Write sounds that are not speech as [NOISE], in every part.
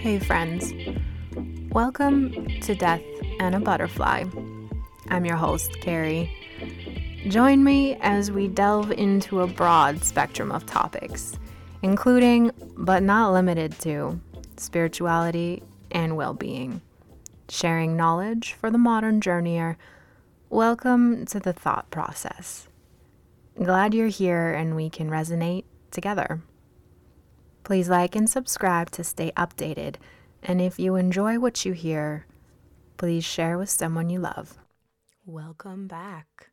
Hey, friends. Welcome to Death and a Butterfly. I'm your host, Carrie. Join me as we delve into a broad spectrum of topics, including, but not limited to, spirituality and well being. Sharing knowledge for the modern journeyer. Welcome to the thought process. Glad you're here and we can resonate together. Please like and subscribe to stay updated. And if you enjoy what you hear, please share with someone you love. Welcome back.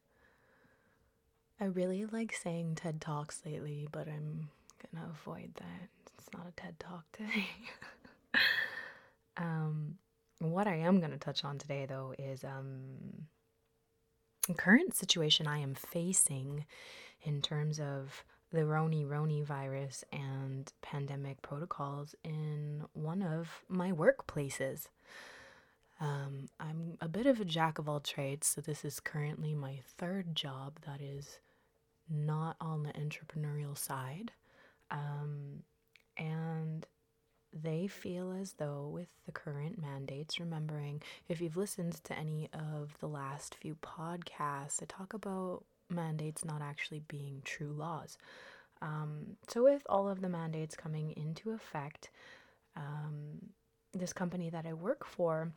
I really like saying TED Talks lately, but I'm gonna avoid that. It's not a TED Talk today. [LAUGHS] um, what I am gonna touch on today, though, is um, current situation I am facing in terms of the Roni Roni virus and pandemic protocols in one of my workplaces. Um, I'm a bit of a jack of all trades, so this is currently my third job that is not on the entrepreneurial side. Um, and they feel as though, with the current mandates, remembering if you've listened to any of the last few podcasts, I talk about mandates not actually being true laws. Um, so, with all of the mandates coming into effect, um, this company that I work for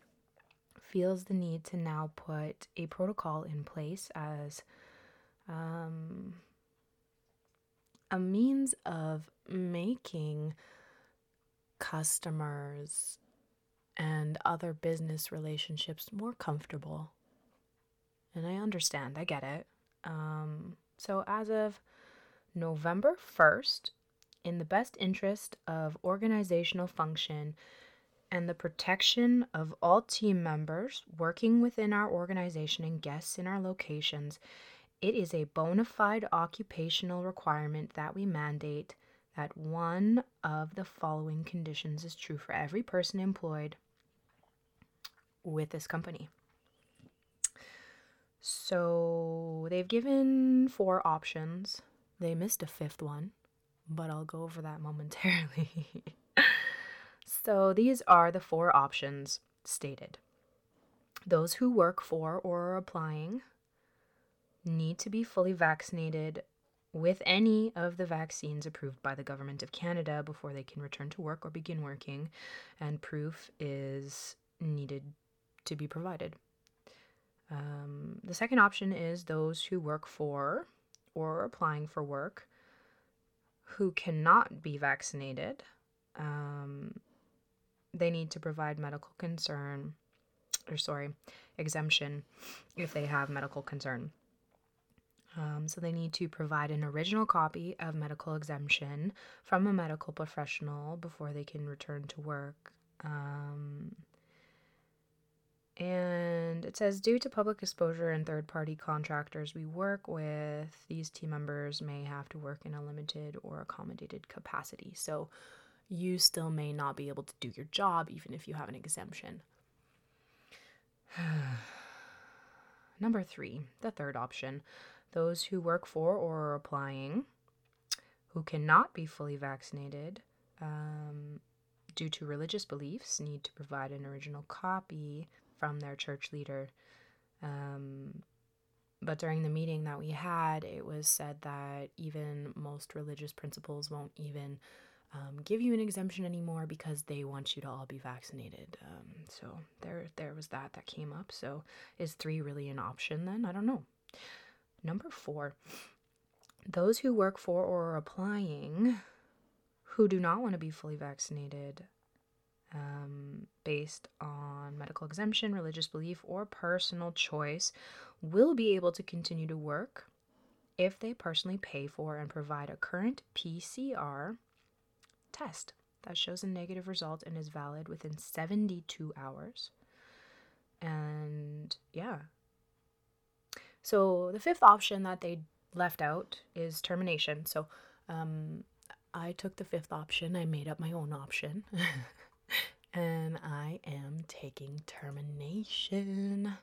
feels the need to now put a protocol in place as um, a means of making customers and other business relationships more comfortable. And I understand, I get it. Um, so, as of November 1st, in the best interest of organizational function and the protection of all team members working within our organization and guests in our locations, it is a bona fide occupational requirement that we mandate that one of the following conditions is true for every person employed with this company. So they've given four options. They missed a fifth one, but I'll go over that [LAUGHS] momentarily. so these are the four options stated. Those who work for or are applying need to be fully vaccinated with any of the vaccines approved by the Government of Canada before they can return to work or begin working, and proof is needed to be provided. Um, the second option is those who work for or applying for work who cannot be vaccinated. Um, they need to provide medical concern, or sorry, exemption if they have medical concern. Um, so they need to provide an original copy of medical exemption from a medical professional before they can return to work. Um, and it says, due to public exposure and third party contractors we work with, these team members may have to work in a limited or accommodated capacity. So you still may not be able to do your job even if you have an exemption. [SIGHS] Number three, the third option those who work for or are applying who cannot be fully vaccinated um, due to religious beliefs need to provide an original copy from their church leader. Um, but during the meeting that we had, it was said that even most religious principles won't even um, give you an exemption anymore because they want you to all be vaccinated. Um, so there, there was that that came up. So is three really an option then? I don't know. Number four, those who work for or are applying who do not want to be fully vaccinated um, based on medical exemption, religious belief, or personal choice will be able to continue to work if they personally pay for and provide a current PCR test that shows a negative result and is valid within 72 hours. And yeah. So the fifth option that they left out is termination. So um, I took the fifth option, I made up my own option. [LAUGHS] and I am taking termination.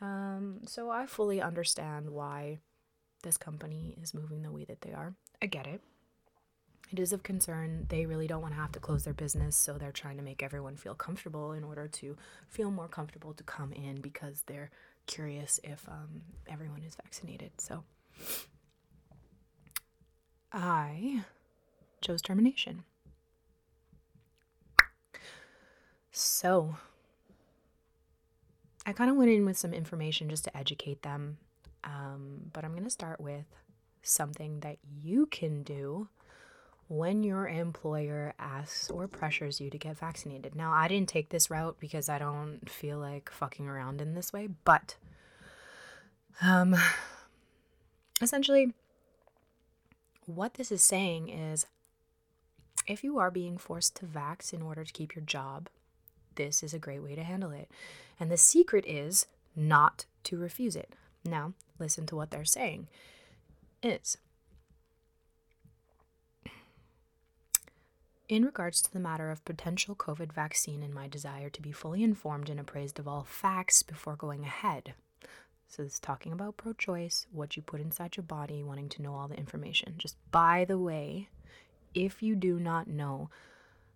Um, so I fully understand why this company is moving the way that they are. I get it. it is of concern. They really don't want to have to close their business, so they're trying to make everyone feel comfortable in order to feel more comfortable to come in because they're curious if um, everyone is vaccinated. So I chose termination. So I kind of went in with some information just to educate them, um, but I'm going to start with something that you can do when your employer asks or pressures you to get vaccinated. Now, I didn't take this route because I don't feel like fucking around in this way, but um essentially what this is saying is if you are being forced to vax in order to keep your job, this is a great way to handle it. And the secret is not to refuse it. Now, listen to what they're saying is In regards to the matter of potential COVID vaccine and my desire to be fully informed and appraised of all facts before going ahead. So, this is talking about pro choice, what you put inside your body, wanting to know all the information. Just by the way, if you do not know,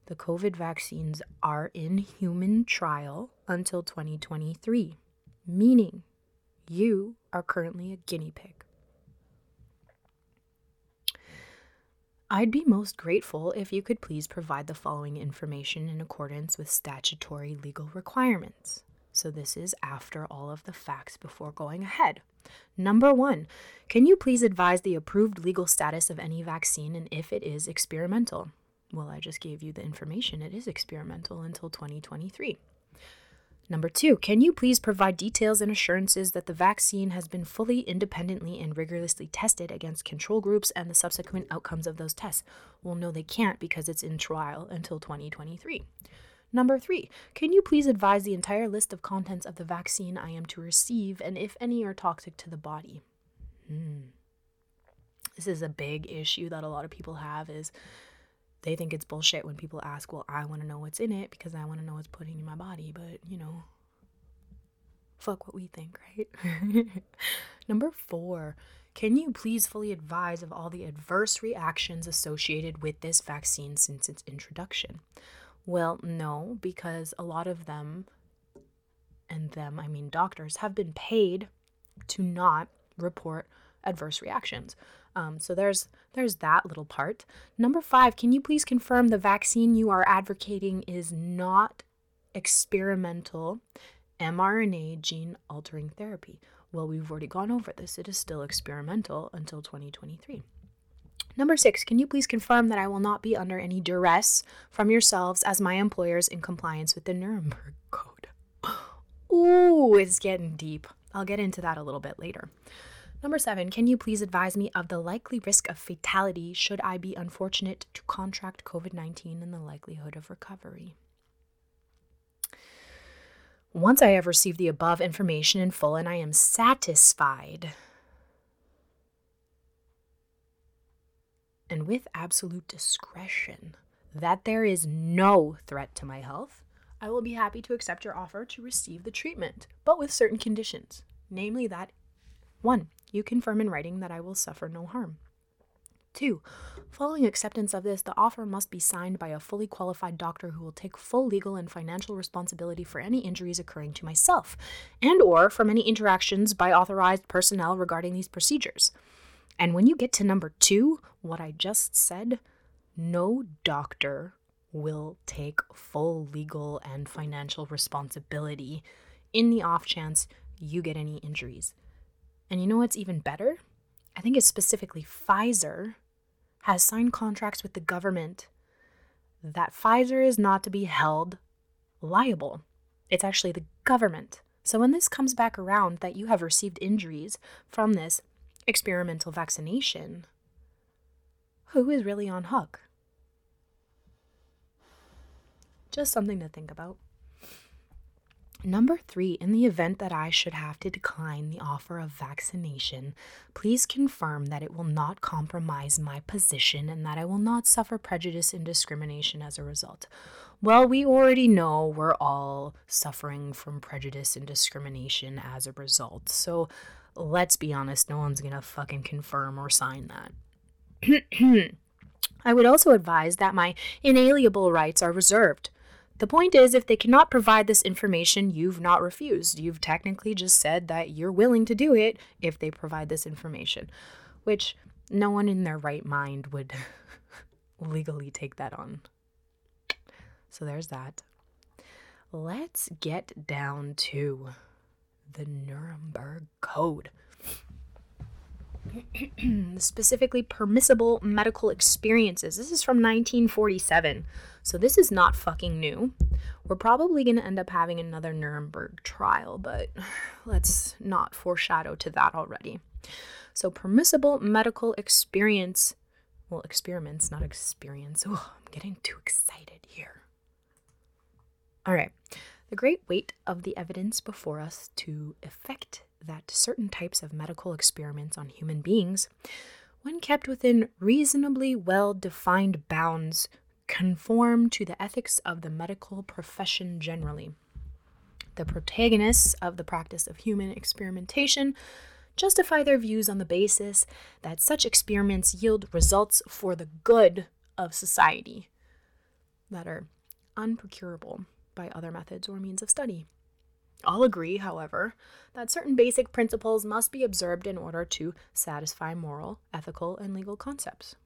the COVID vaccines are in human trial until 2023, meaning you are currently a guinea pig. I'd be most grateful if you could please provide the following information in accordance with statutory legal requirements. So, this is after all of the facts before going ahead. Number one, can you please advise the approved legal status of any vaccine and if it is experimental? Well, I just gave you the information. It is experimental until 2023. Number two, can you please provide details and assurances that the vaccine has been fully, independently, and rigorously tested against control groups and the subsequent outcomes of those tests? Well, no, they can't because it's in trial until 2023. Number three, can you please advise the entire list of contents of the vaccine I am to receive and if any are toxic to the body? Hmm. This is a big issue that a lot of people have is they think it's bullshit when people ask, well, I want to know what's in it because I want to know what's putting in my body. But, you know, fuck what we think, right? [LAUGHS] Number four, can you please fully advise of all the adverse reactions associated with this vaccine since its introduction? Well, no, because a lot of them, and them, I mean doctors, have been paid to not report adverse reactions. Um, so there's there's that little part. Number five, can you please confirm the vaccine you are advocating is not experimental mRNA gene altering therapy? Well, we've already gone over this. It is still experimental until 2023. Number six, can you please confirm that I will not be under any duress from yourselves as my employers in compliance with the Nuremberg Code? [GASPS] Ooh, it's getting deep. I'll get into that a little bit later. Number seven, can you please advise me of the likely risk of fatality should I be unfortunate to contract COVID 19 and the likelihood of recovery? Once I have received the above information in full and I am satisfied and with absolute discretion that there is no threat to my health, I will be happy to accept your offer to receive the treatment, but with certain conditions, namely that 1. You confirm in writing that I will suffer no harm. 2. Following acceptance of this, the offer must be signed by a fully qualified doctor who will take full legal and financial responsibility for any injuries occurring to myself and or from any interactions by authorized personnel regarding these procedures. And when you get to number 2, what I just said, no doctor will take full legal and financial responsibility in the off chance you get any injuries. And you know what's even better? I think it's specifically Pfizer has signed contracts with the government that Pfizer is not to be held liable. It's actually the government. So when this comes back around that you have received injuries from this experimental vaccination, who is really on hook? Just something to think about. Number three, in the event that I should have to decline the offer of vaccination, please confirm that it will not compromise my position and that I will not suffer prejudice and discrimination as a result. Well, we already know we're all suffering from prejudice and discrimination as a result. So let's be honest, no one's gonna fucking confirm or sign that. [CLEARS THROAT] I would also advise that my inalienable rights are reserved. The point is, if they cannot provide this information, you've not refused. You've technically just said that you're willing to do it if they provide this information, which no one in their right mind would [LAUGHS] legally take that on. So there's that. Let's get down to the Nuremberg Code. [CLEARS THROAT] Specifically, permissible medical experiences. This is from 1947, so this is not fucking new. We're probably going to end up having another Nuremberg trial, but [SIGHS] let's not foreshadow to that already. So, permissible medical experience, well, experiments, not experience. Oh, I'm getting too excited here. All right. The great weight of the evidence before us to effect that certain types of medical experiments on human beings, when kept within reasonably well defined bounds, conform to the ethics of the medical profession generally. The protagonists of the practice of human experimentation justify their views on the basis that such experiments yield results for the good of society that are unprocurable by other methods or means of study. All agree, however, that certain basic principles must be observed in order to satisfy moral, ethical, and legal concepts.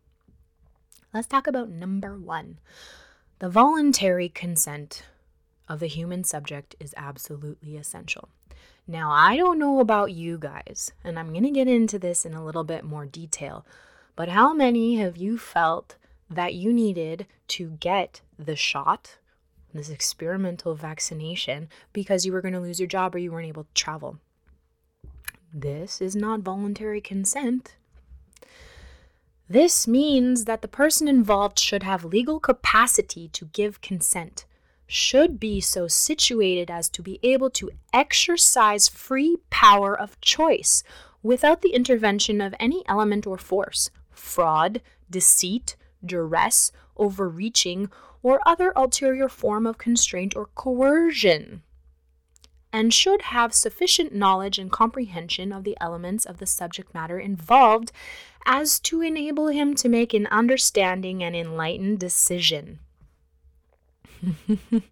Let's talk about number one. The voluntary consent of the human subject is absolutely essential. Now, I don't know about you guys, and I'm going to get into this in a little bit more detail, but how many have you felt that you needed to get the shot this experimental vaccination because you were going to lose your job or you weren't able to travel. This is not voluntary consent. This means that the person involved should have legal capacity to give consent, should be so situated as to be able to exercise free power of choice without the intervention of any element or force, fraud, deceit, duress, overreaching, or other ulterior form of constraint or coercion, and should have sufficient knowledge and comprehension of the elements of the subject matter involved as to enable him to make an understanding and enlightened decision. [LAUGHS]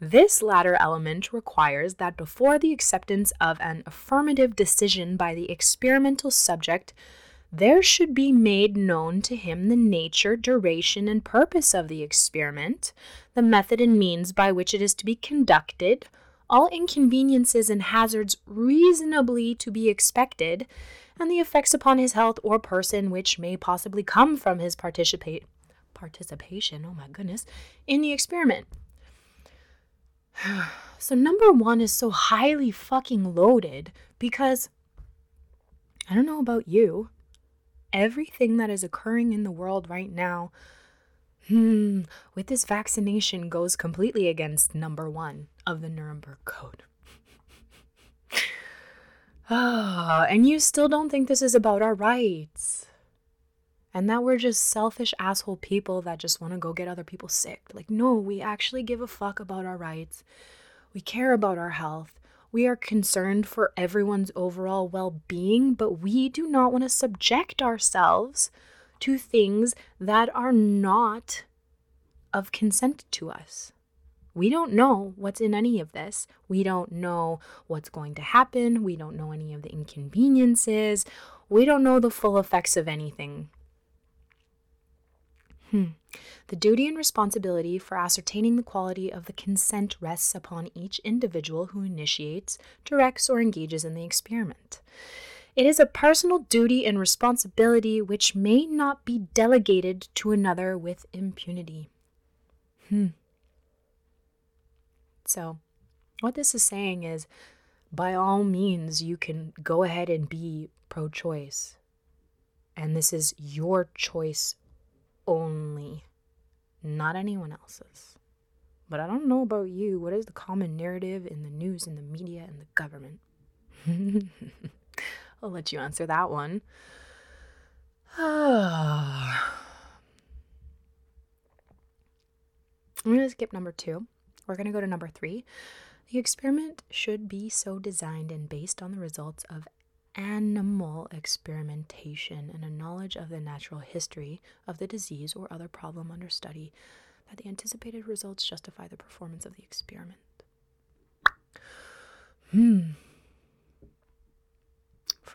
this latter element requires that before the acceptance of an affirmative decision by the experimental subject, there should be made known to him the nature, duration, and purpose of the experiment, the method and means by which it is to be conducted, all inconveniences and hazards reasonably to be expected, and the effects upon his health or person which may possibly come from his participate participation, oh my goodness, in the experiment. [SIGHS] so number 1 is so highly fucking loaded because I don't know about you, everything that is occurring in the world right now, hmm, with this vaccination goes completely against number one of the Nuremberg Code. Oh, [SIGHS] and you still don't think this is about our rights. And that we're just selfish asshole people that just want to go get other people sick. Like, no, we actually give a fuck about our rights. We care about our health. We are concerned for everyone's overall well being, but we do not want to subject ourselves to things that are not of consent to us. We don't know what's in any of this. We don't know what's going to happen. We don't know any of the inconveniences. We don't know the full effects of anything. Hmm. The duty and responsibility for ascertaining the quality of the consent rests upon each individual who initiates, directs, or engages in the experiment. It is a personal duty and responsibility which may not be delegated to another with impunity. Hmm. So, what this is saying is by all means, you can go ahead and be pro choice. And this is your choice only, not anyone else's. But I don't know about you. What is the common narrative in the news, in the media, and the government? [LAUGHS] I'll let you answer that one. [SIGHS] I'm going to skip number two. We're going to go to number three. The experiment should be so designed and based on the results of animal experimentation and a knowledge of the natural history of the disease or other problem under study that the anticipated results justify the performance of the experiment. Hmm.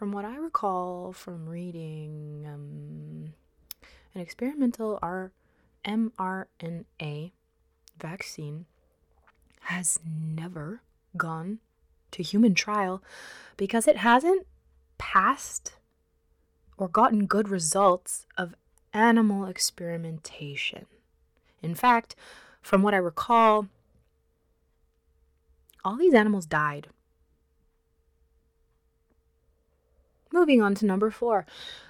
From what I recall from reading, um, an experimental R- mRNA vaccine has never gone to human trial because it hasn't passed or gotten good results of animal experimentation. In fact, from what I recall, all these animals died. Moving on to number four.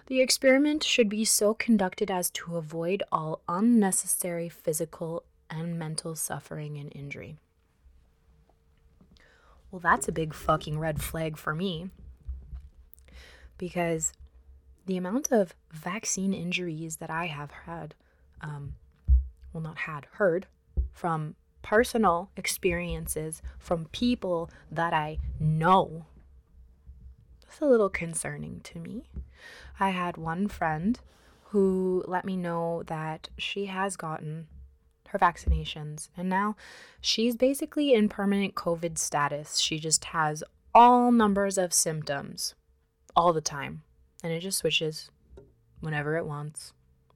The experiment should be so conducted as to avoid all unnecessary physical and mental suffering and injury. Well, that's a big fucking red flag for me. Because the amount of vaccine injuries that I have had, um, well, not had, heard from personal experiences from people that I know it's a little concerning to me. I had one friend who let me know that she has gotten her vaccinations and now she's basically in permanent COVID status. She just has all numbers of symptoms all the time and it just switches whenever it wants.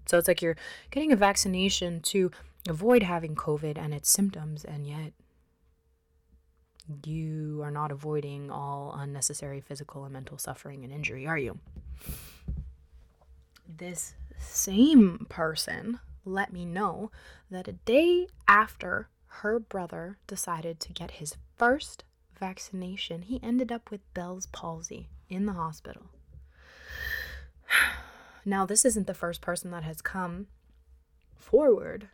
So it's like you're getting a vaccination to avoid having COVID and its symptoms, and yet you are not avoiding all unnecessary physical and mental suffering and injury, are you? This same person let me know that a day after her brother decided to get his first vaccination, he ended up with Bell's palsy in the hospital. [SIGHS] Now, this isn't the first person that has come forward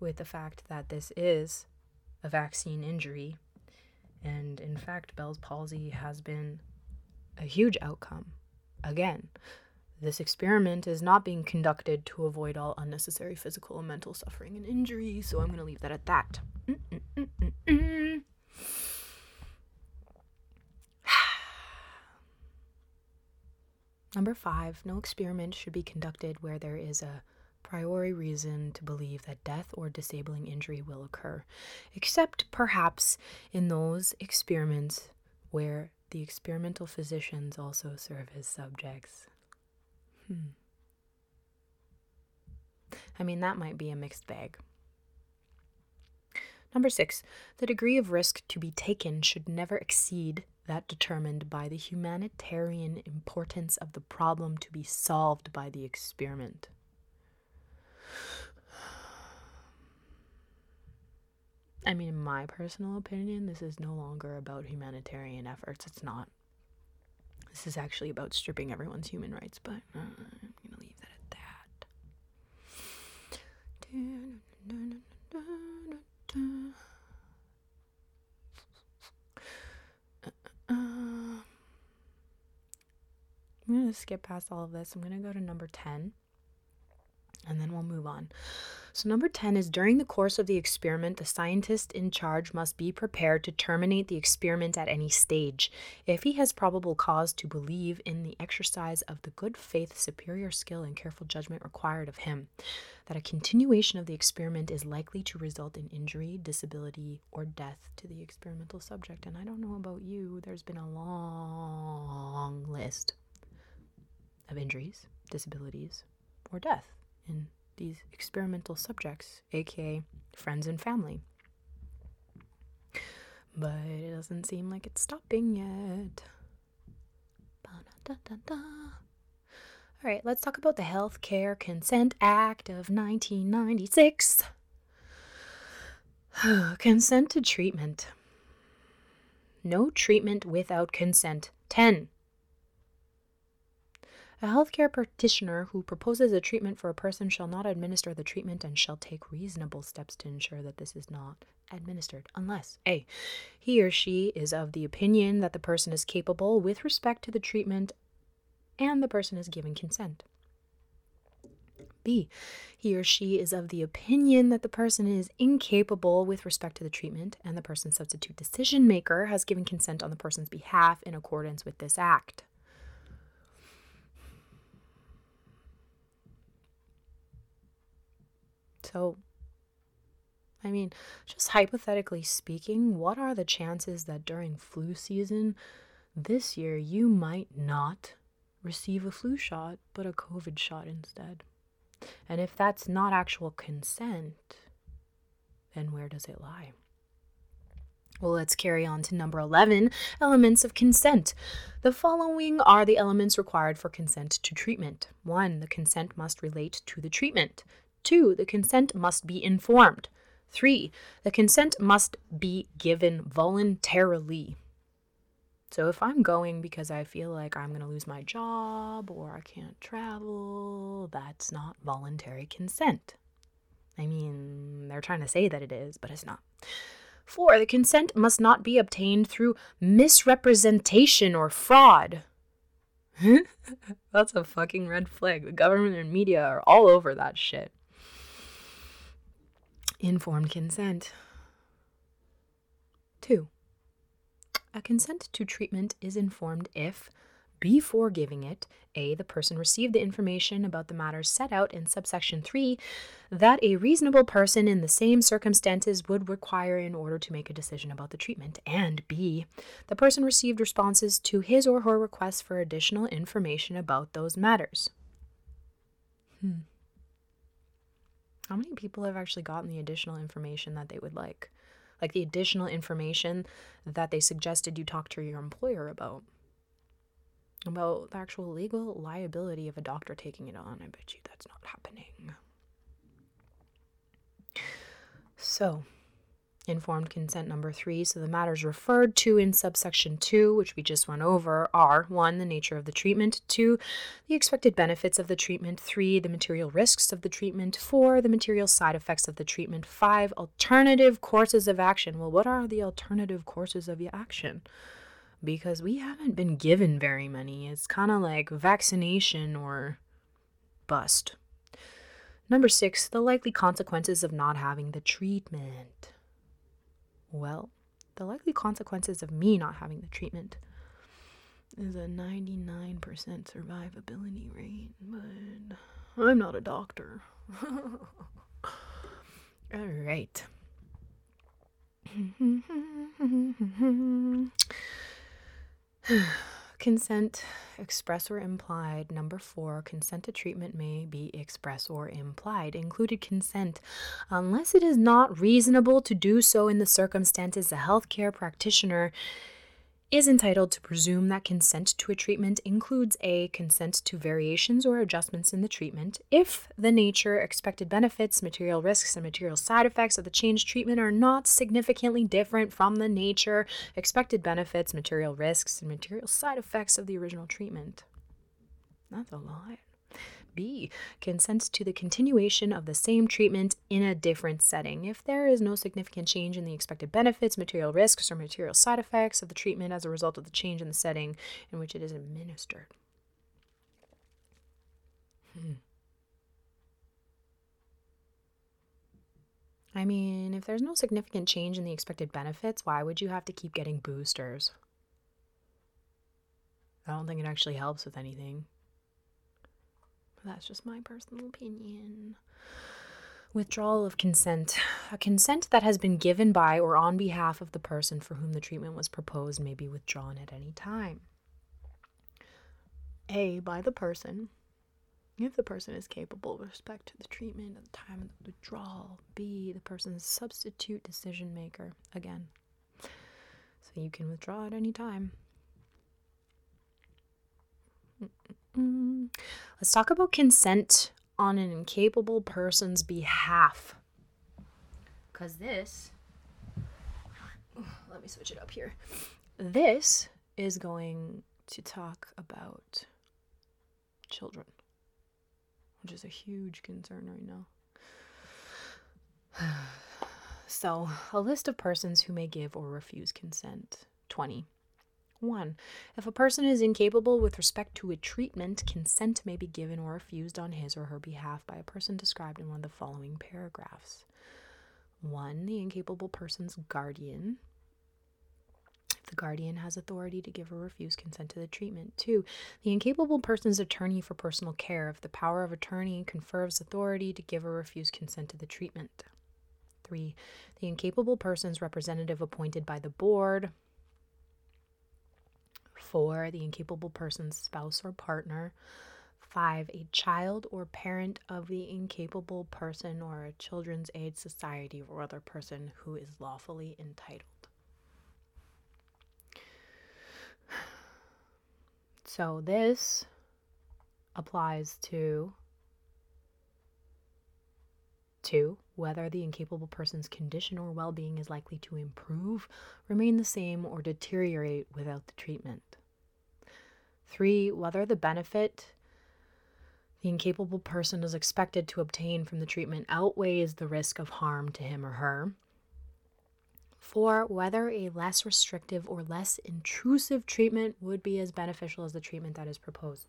with the fact that this is a vaccine injury and in fact, Bell's palsy has been a huge outcome. Again, this experiment is not being conducted to avoid all unnecessary physical and mental suffering and injury, so I'm going to leave that at that. [SIGHS] Number five, no experiment should be conducted where there is a priori reason to believe that death or disabling injury will occur, except perhaps in those experiments where the experimental physicians also serve as subjects. Hmm. I mean, that might be a mixed bag. Number six, the degree of risk to be taken should never exceed that determined by the humanitarian importance of the problem to be solved by the experiment. I mean, in my personal opinion, this is no longer about humanitarian efforts. It's not. This is actually about stripping everyone's human rights, but uh, I'm going to leave that at that. I'm going to skip past all of this. I'm going to go to number 10 and then we'll move on. So, number 10 is during the course of the experiment, the scientist in charge must be prepared to terminate the experiment at any stage if he has probable cause to believe in the exercise of the good faith, superior skill, and careful judgment required of him, that a continuation of the experiment is likely to result in injury, disability, or death to the experimental subject. And I don't know about you, there's been a long list of injuries, disabilities, or death in these experimental subjects, aka friends and family. But it doesn't seem like it's stopping yet. All right, let's talk about the Healthcare Consent Act of 1996. [SIGHS] consent to treatment. No treatment without consent. 10. A healthcare practitioner who proposes a treatment for a person shall not administer the treatment and shall take reasonable steps to ensure that this is not administered unless A. He or she is of the opinion that the person is capable with respect to the treatment and the person is given consent. B. He or she is of the opinion that the person is incapable with respect to the treatment, and the person's substitute decision maker has given consent on the person's behalf in accordance with this act. So, I mean, just hypothetically speaking, what are the chances that during flu season this year you might not receive a flu shot but a COVID shot instead? And if that's not actual consent, then where does it lie? Well, let's carry on to number 11 elements of consent. The following are the elements required for consent to treatment. 1. The consent must relate to the treatment. 2. The consent must be informed. 3. The consent must be given voluntarily. So if I'm going because I feel like I'm going to lose my job or I can't travel, that's not voluntary consent. I mean, they're trying to say that it is, but it's not. Four, the consent must not be obtained through misrepresentation or fraud. [LAUGHS] That's a fucking red flag. The government and media are all over that shit. Informed consent. Two, a consent to treatment is informed if before giving it, A, the person received the information about the matters set out in subsection 3 that a reasonable person in the same circumstances would require in order to make a decision about the treatment, and B, the person received responses to his or her requests for additional information about those matters. Hmm. How many people have actually gotten the additional information that they would like? Like the additional information that they suggested you talk to your employer about? about the actual legal liability of a doctor taking it on. I bet you that's not happening. So, informed consent number three. So, the matters referred to in subsection two, which we just went over, are one, the nature of the treatment, two, the expected benefits of the treatment, three, the material risks of the treatment, four, the material side effects of the treatment, five, alternative courses of action. Well, what are the alternative courses of action? because we haven't been given very many. It's kind of like vaccination or bust. Number six, the likely consequences of not having the treatment. Well, the likely consequences of me not having the treatment is a 99% survivability rate, but I'm not a doctor. [LAUGHS] All right. [LAUGHS] consent, express or implied. Number four, consent to treatment may be express or implied. Included consent, unless it is not reasonable to do so in the circumstances a healthcare practitioner is entitled to presume that consent to a treatment includes a consent to variations or adjustments in the treatment if the nature, expected benefits, material risks, and material side effects of the changed treatment are not significantly different from the nature, expected benefits, material risks, and material side effects of the original treatment. That's a lot. B. Consents to the continuation of the same treatment in a different setting if there is no significant change in the expected benefits, material risks, or material side effects of the treatment as a result of the change in the setting in which it is administered. Hmm. I mean, if there's no significant change in the expected benefits, why would you have to keep getting boosters? I don't think it actually helps with anything. That's just my personal opinion. Withdrawal of consent. A consent that has been given by or on behalf of the person for whom the treatment was proposed may be withdrawn at any time. A. By the person, if the person is capable with respect to the treatment at the time of the withdrawal. B. The person's substitute decision maker. Again. So you can withdraw at any time. Mm. Let's talk about consent on an incapable person's behalf. Because this, [SIGHS] let me switch it up here. This is going to talk about children, which is a huge concern right now. [SIGHS] So, a list of persons who may give or refuse consent 20. 1. If a person is incapable with respect to a treatment, consent may be given or refused on his or her behalf by a person described in one of the following paragraphs. 1. The incapable person's guardian. If The guardian has authority to give or refuse consent to the treatment. Two, the incapable person's attorney for personal care, if the power of attorney confers authority to give or refuse consent to the treatment. Three, the incapable person's representative appointed by the board. Four, the incapable person's spouse or partner. Five, a child or parent of the incapable person or a children's aid society or other person who is lawfully entitled. So this applies to two, whether the incapable person's condition or well-being is likely to improve, remain the same, or deteriorate without the treatment. Three, whether the benefit the incapable person is expected to obtain from the treatment outweighs the risk of harm to him or her. Four, whether a less restrictive or less intrusive treatment would be as beneficial as the treatment that is proposed.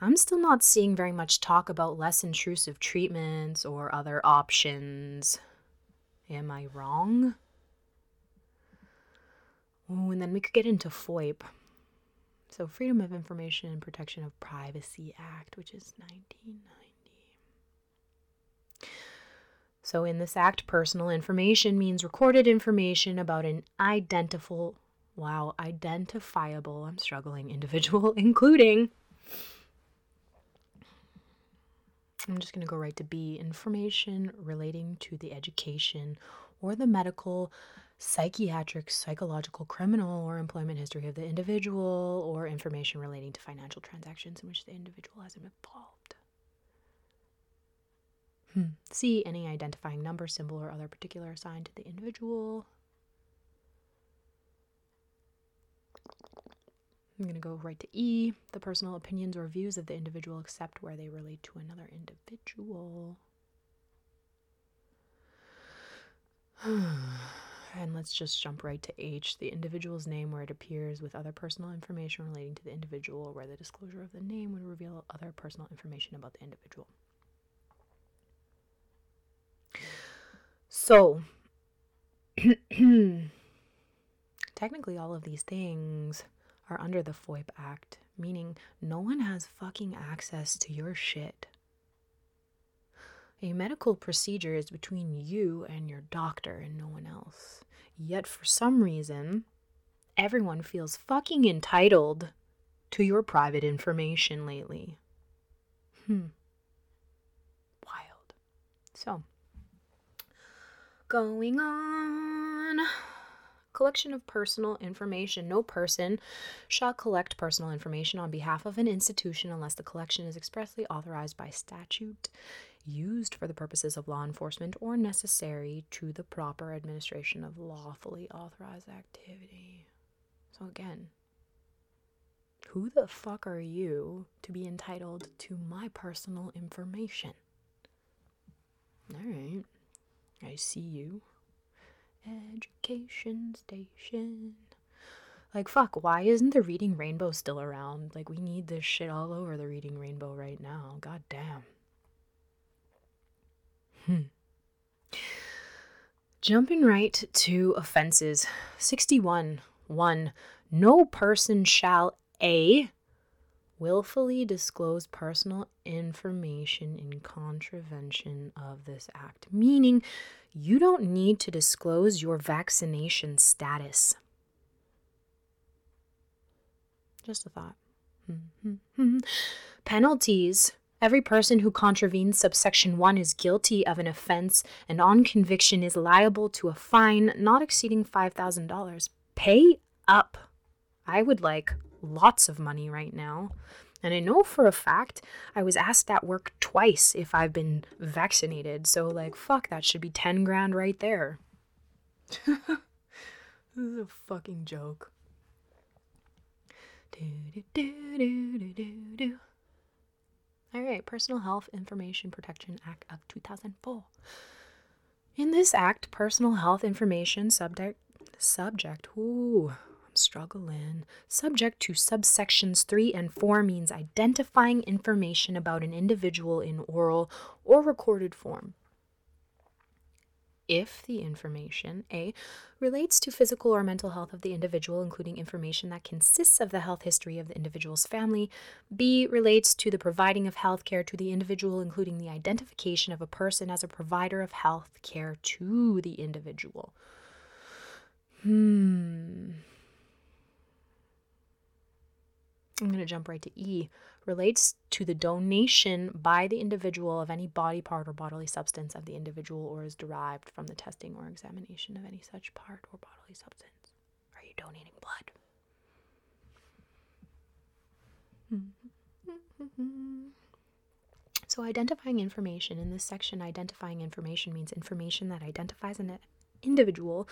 I'm still not seeing very much talk about less intrusive treatments or other options. Am I wrong? Oh, and then we could get into FOIP. So, Freedom of Information and Protection of Privacy Act, which is 1990. So, in this act, personal information means recorded information about an identifiable, wow, identifiable, I'm struggling, individual, [LAUGHS] including, I'm just going to go right to B, information relating to the education or the medical, psychiatric, psychological, criminal, or employment history of the individual, or information relating to financial transactions in which the individual has been involved. Hmm. C. Any identifying number, symbol, or other particular assigned to the individual. I'm going to go right to E. The personal opinions or views of the individual except where they relate to another individual. [SIGHS] and let's just jump right to H. The individual's name where it appears with other personal information relating to the individual, where the disclosure of the name would reveal other personal information about the individual. So, [CLEARS THROAT] technically, all of these things are under the FOIP Act, meaning no one has fucking access to your shit. A medical procedure is between you and your doctor and no one else. Yet, for some reason, everyone feels fucking entitled to your private information lately. Hmm. Wild. So, going on. Collection of personal information. No person shall collect personal information on behalf of an institution unless the collection is expressly authorized by statute, used for the purposes of law enforcement, or necessary to the proper administration of lawfully authorized activity. So, again, who the fuck are you to be entitled to my personal information? All right. I see you. Education station. Like, fuck, why isn't the Reading Rainbow still around? Like, we need this shit all over the Reading Rainbow right now. God damn. Hmm. Jumping right to offenses. 61. 1. No person shall A willfully disclose personal information in contravention of this act, meaning you don't need to disclose your vaccination status. Just a thought. Hmm, hmm, hmm, Penalties. Every person who contravenes subsection 1 is guilty of an offense and on conviction is liable to a fine not exceeding $5,000. Pay up. I would like lots of money right now. And I know for a fact I was asked at work twice if I've been vaccinated. So, like, fuck, that should be 10 grand right there. [LAUGHS] this is a fucking joke. All right, Personal Health Information Protection Act of 2004. In this act, personal health information subject subject ooh I'm struggling. Subject to subsections 3 and 4 means identifying information about an individual in oral or recorded form. If the information A relates to physical or mental health of the individual, including information that consists of the health history of the individual's family, B relates to the providing of health care to the individual, including the identification of a person as a provider of health care to the individual. Hmm. I'm going to jump right to E relates to the donation by the individual of any body part or bodily substance of the individual or is derived from the testing or examination of any such part or bodily substance. Are you donating blood? So, identifying information in this section, identifying information means information that identifies an individual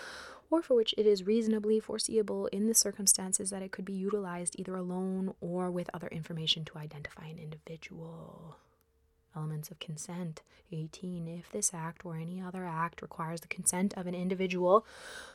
or for which it is reasonably foreseeable in the circumstances that it could be utilized either alone or with other information to identify an individual. Elements of consent 18. If this act or any other act requires the consent of an individual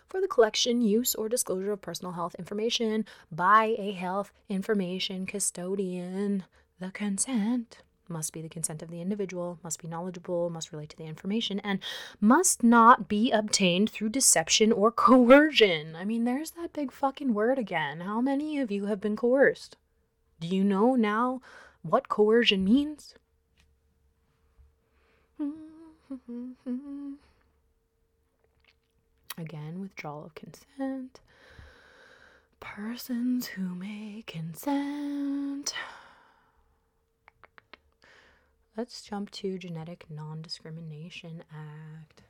for the collection, use, or disclosure of personal health information by a health information custodian, the consent must be the consent of the individual, must be knowledgeable, must relate to the information, and must not be obtained through deception or [LAUGHS] coercion. I mean, there's that big fucking word again. How many of you have been coerced? Do you know now what coercion means? [LAUGHS] Again, withdrawal of consent. Persons who may consent. Let's jump to Genetic Non Discrimination Act.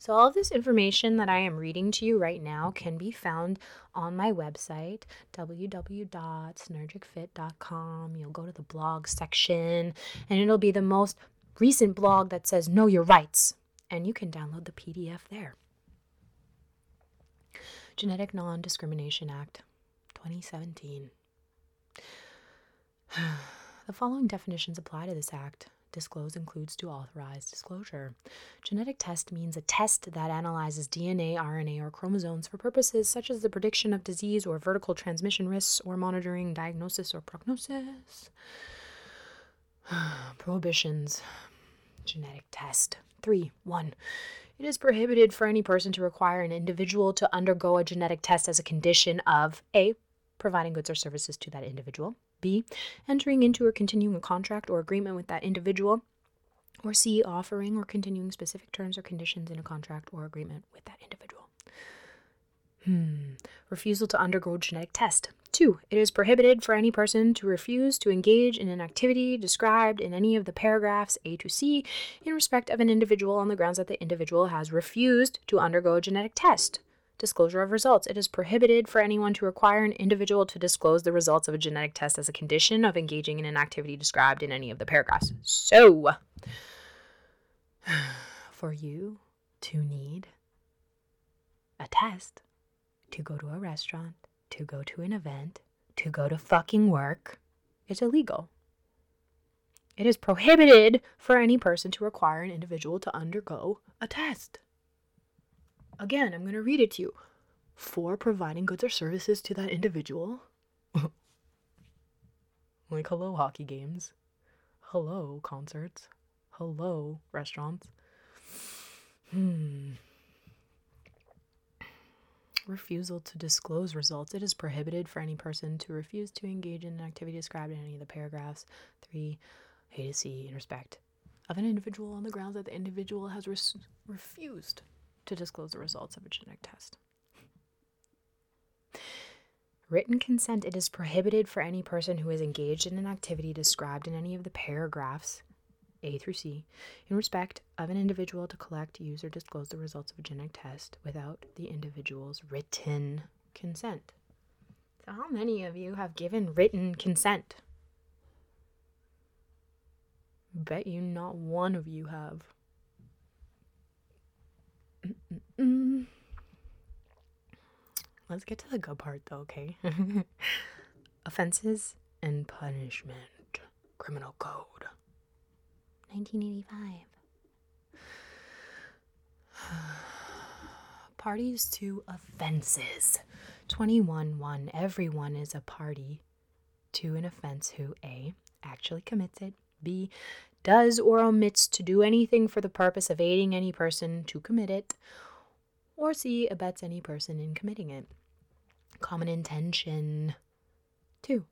So, all of this information that I am reading to you right now can be found on my website, www.synergicfit.com. You'll go to the blog section, and it'll be the most recent blog that says Know Your Rights, and you can download the PDF there. Genetic Non Discrimination Act 2017. [SIGHS] the following definitions apply to this act disclose includes to authorize disclosure. Genetic test means a test that analyzes DNA, RNA, or chromosomes for purposes such as the prediction of disease or vertical transmission risks or monitoring diagnosis or prognosis. [SIGHS] Prohibitions. Genetic test. 3. 1. It is prohibited for any person to require an individual to undergo a genetic test as a condition of A. Providing goods or services to that individual. B. Entering into or continuing a contract or agreement with that individual. Or C. Offering or continuing specific terms or conditions in a contract or agreement with that individual. Hmm. Refusal to undergo genetic test. 2. It is prohibited for any person to refuse to engage in an activity described in any of the paragraphs A to C in respect of an individual on the grounds that the individual has refused to undergo a genetic test. Disclosure of results. It is prohibited for anyone to require an individual to disclose the results of a genetic test as a condition of engaging in an activity described in any of the paragraphs. So, [SIGHS] for you to need a test to go to a restaurant, to go to an event, to go to fucking work, it's illegal. It is prohibited for any person to require an individual to undergo a test. Again, I'm going to read it to you. For providing goods or services to that individual. [LAUGHS] like, hello, hockey games. Hello, concerts. Hello, restaurants. Hmm. Refusal to disclose results. It is prohibited for any person to refuse to engage in an activity described in any of the paragraphs. Three, A to C in respect of an individual on the grounds that the individual has res- refused to disclose the results of a genetic test. Written consent it is prohibited for any person who is engaged in an activity described in any of the paragraphs A through C in respect of an individual to collect, use, or disclose the results of a genetic test without the individual's written consent. So, how many of you have given written consent? Bet you not one of you have. Mm-mm. Let's get to the good part though, okay? [LAUGHS] Offenses and punishment. Criminal Code. 1985. [SIGHS] Parties to offenses. 21 1. Everyone is a party to an offense who A. actually commits it, B does or omits to do anything for the purpose of aiding any person to commit it, or C, abets any person in committing it. Common intention. 2.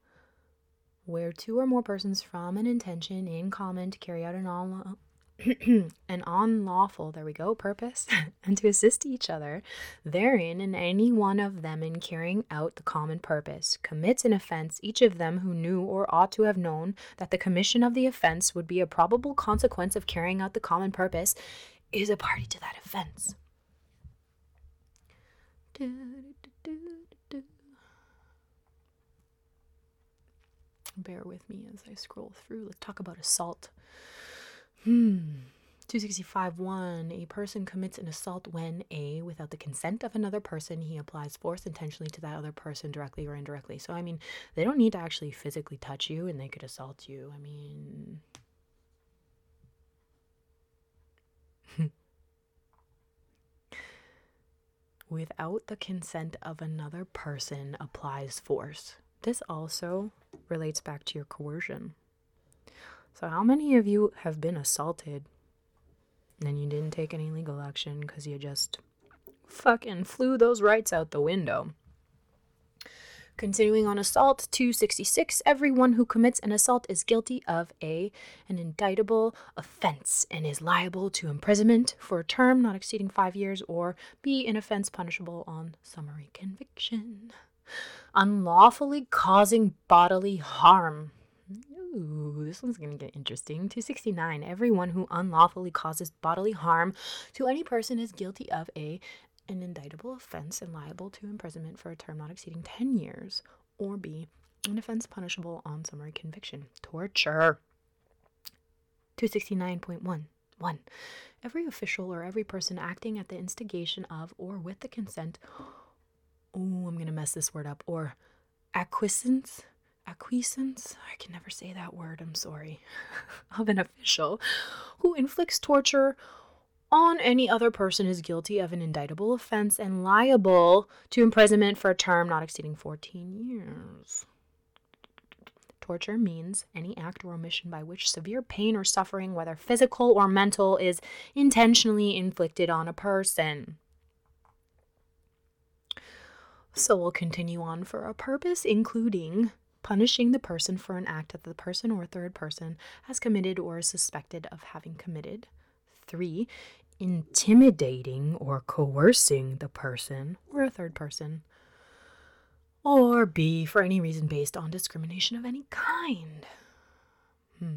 Where two or more persons from an intention in common to carry out an unlawful, [CLEARS THROAT] an unlawful, there we go, purpose, [LAUGHS] and to assist each other therein and any one of them in carrying out the common purpose, commits an offense, each of them who knew or ought to have known that the commission of the offense would be a probable consequence of carrying out the common purpose, is a party to that offense. Bear with me as I scroll through. Let's talk about assault. Hmm. 265 1. A person commits an assault when A, without the consent of another person, he applies force intentionally to that other person directly or indirectly. So, I mean, they don't need to actually physically touch you and they could assault you. I mean. [LAUGHS] without the consent of another person applies force. This also relates back to your coercion. So, how many of you have been assaulted and you didn't take any legal action because you just fucking flew those rights out the window? Continuing on assault 266 everyone who commits an assault is guilty of a an indictable offense and is liable to imprisonment for a term not exceeding 5 years or b an offense punishable on summary conviction unlawfully causing bodily harm Ooh, this one's going to get interesting. 269. Everyone who unlawfully causes bodily harm to any person is guilty of a an indictable offense and liable to imprisonment for a term not exceeding 10 years, or B, an offense punishable on summary conviction. Torture. 269.1. 1. Every official or every person acting at the instigation of or with the consent, oh, I'm going to mess this word up, or acquiescence acquiescence, I can never say that word, I'm sorry, [LAUGHS] of an official who inflicts torture on any other person is guilty of an indictable offense and liable to imprisonment for a term not exceeding 14 years. Torture means any act or omission by which severe pain or suffering, whether physical or mental, is intentionally inflicted on a person. So we'll continue on for a purpose, including punishing the person for an act that the person or third person has committed or is suspected of having committed. Three, intimidating or coercing the person or a third person. Or B, for any reason based on discrimination of any kind. Hmm.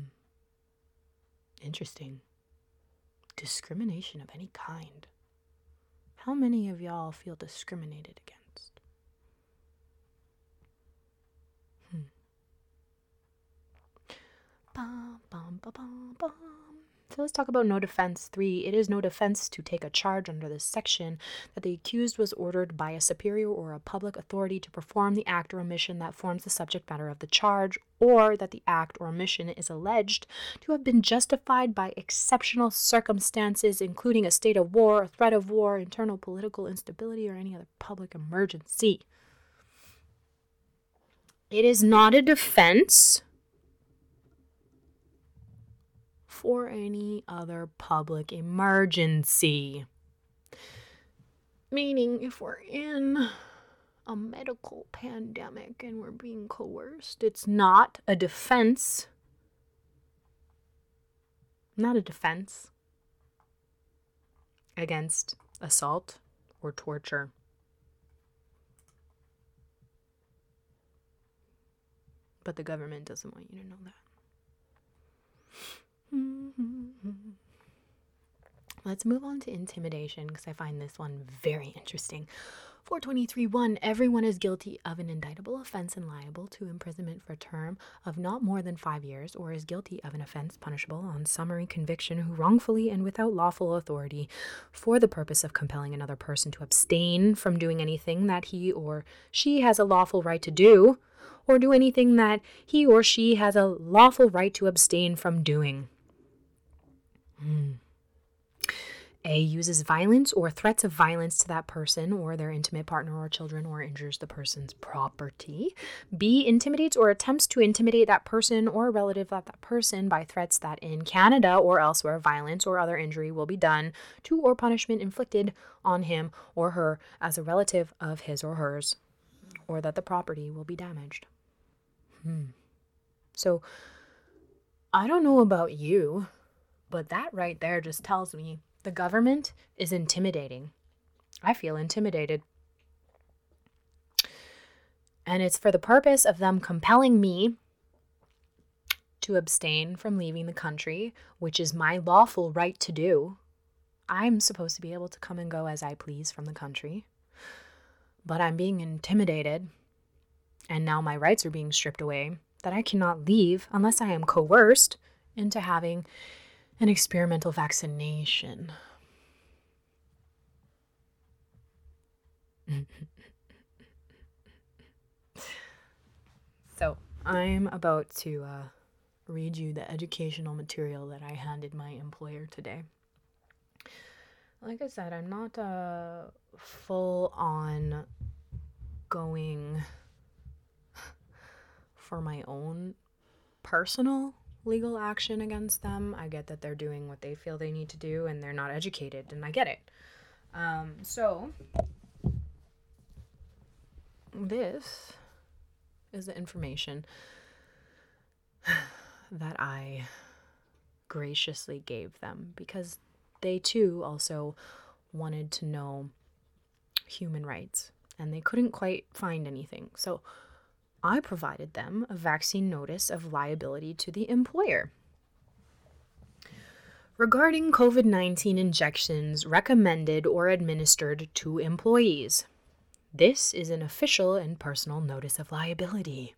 Interesting. Discrimination of any kind. How many of y'all feel discriminated against? So let's talk about no defense. Three, it is no defense to take a charge under this section that the accused was ordered by a superior or a public authority to perform the act or omission that forms the subject matter of the charge, or that the act or omission is alleged to have been justified by exceptional circumstances, including a state of war, a threat of war, internal political instability, or any other public emergency. It is not a defense or any other public emergency. Meaning, if we're in a medical pandemic and we're being coerced, it's not a defense. Not a defense against assault or torture. But the government doesn't want you to know that. Mm-hmm. Let's move on to intimidation because I find this one very interesting. 423.1 Everyone is guilty of an indictable offense and liable to imprisonment for a term of not more than five years, or is guilty of an offense punishable on summary conviction who wrongfully and without lawful authority, for the purpose of compelling another person to abstain from doing anything that he or she has a lawful right to do, or do anything that he or she has a lawful right to abstain from doing. Hmm. A uses violence or threats of violence to that person or their intimate partner or children or injures the person's property. B intimidates or attempts to intimidate that person or a relative of that person by threats that in Canada or elsewhere violence or other injury will be done to or punishment inflicted on him or her as a relative of his or hers or that the property will be damaged. Hmm. So I don't know about you, but that right there just tells me the government is intimidating. I feel intimidated. And it's for the purpose of them compelling me to abstain from leaving the country, which is my lawful right to do. I'm supposed to be able to come and go as I please from the country. But I'm being intimidated, and now my rights are being stripped away, that I cannot leave unless I am coerced into having an experimental vaccination. [LAUGHS] so, I'm about to uh, read you the educational material that I handed my employer today. Like I said, I'm not uh, full on going [LAUGHS] for my own personal legal action against them. I get that they're doing what they feel they need to do and they're not educated, and I get it. Um, so, this is the information [SIGHS] that I graciously gave them because they too also wanted to know human rights and they couldn't quite find anything. So, I provided them a vaccine notice of liability to the employer. Regarding COVID 19 injections recommended or administered to employees, this is an official and personal notice of liability.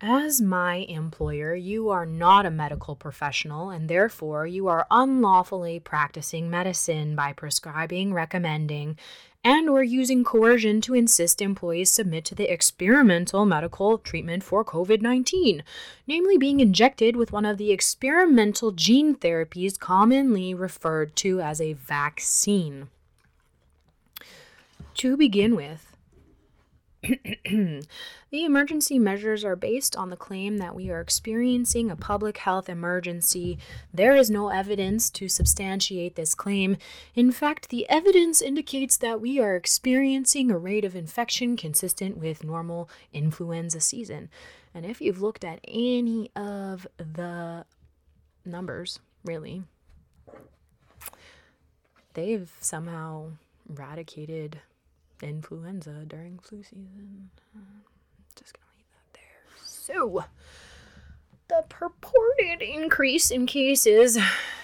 As my employer, you are not a medical professional and therefore you are unlawfully practicing medicine by prescribing, recommending, and or using coercion to insist employees submit to the experimental medical treatment for COVID-19, namely being injected with one of the experimental gene therapies commonly referred to as a vaccine. To begin with, the emergency measures are based on the claim that we are experiencing a public health emergency. There is no evidence to substantiate this claim. In fact, the evidence indicates that we are experiencing a rate of infection consistent with normal influenza season. And if you've looked at any of the numbers, really, they've somehow eradicated influenza during flu season. Uh, just gonna leave that there. So, the purported increase in cases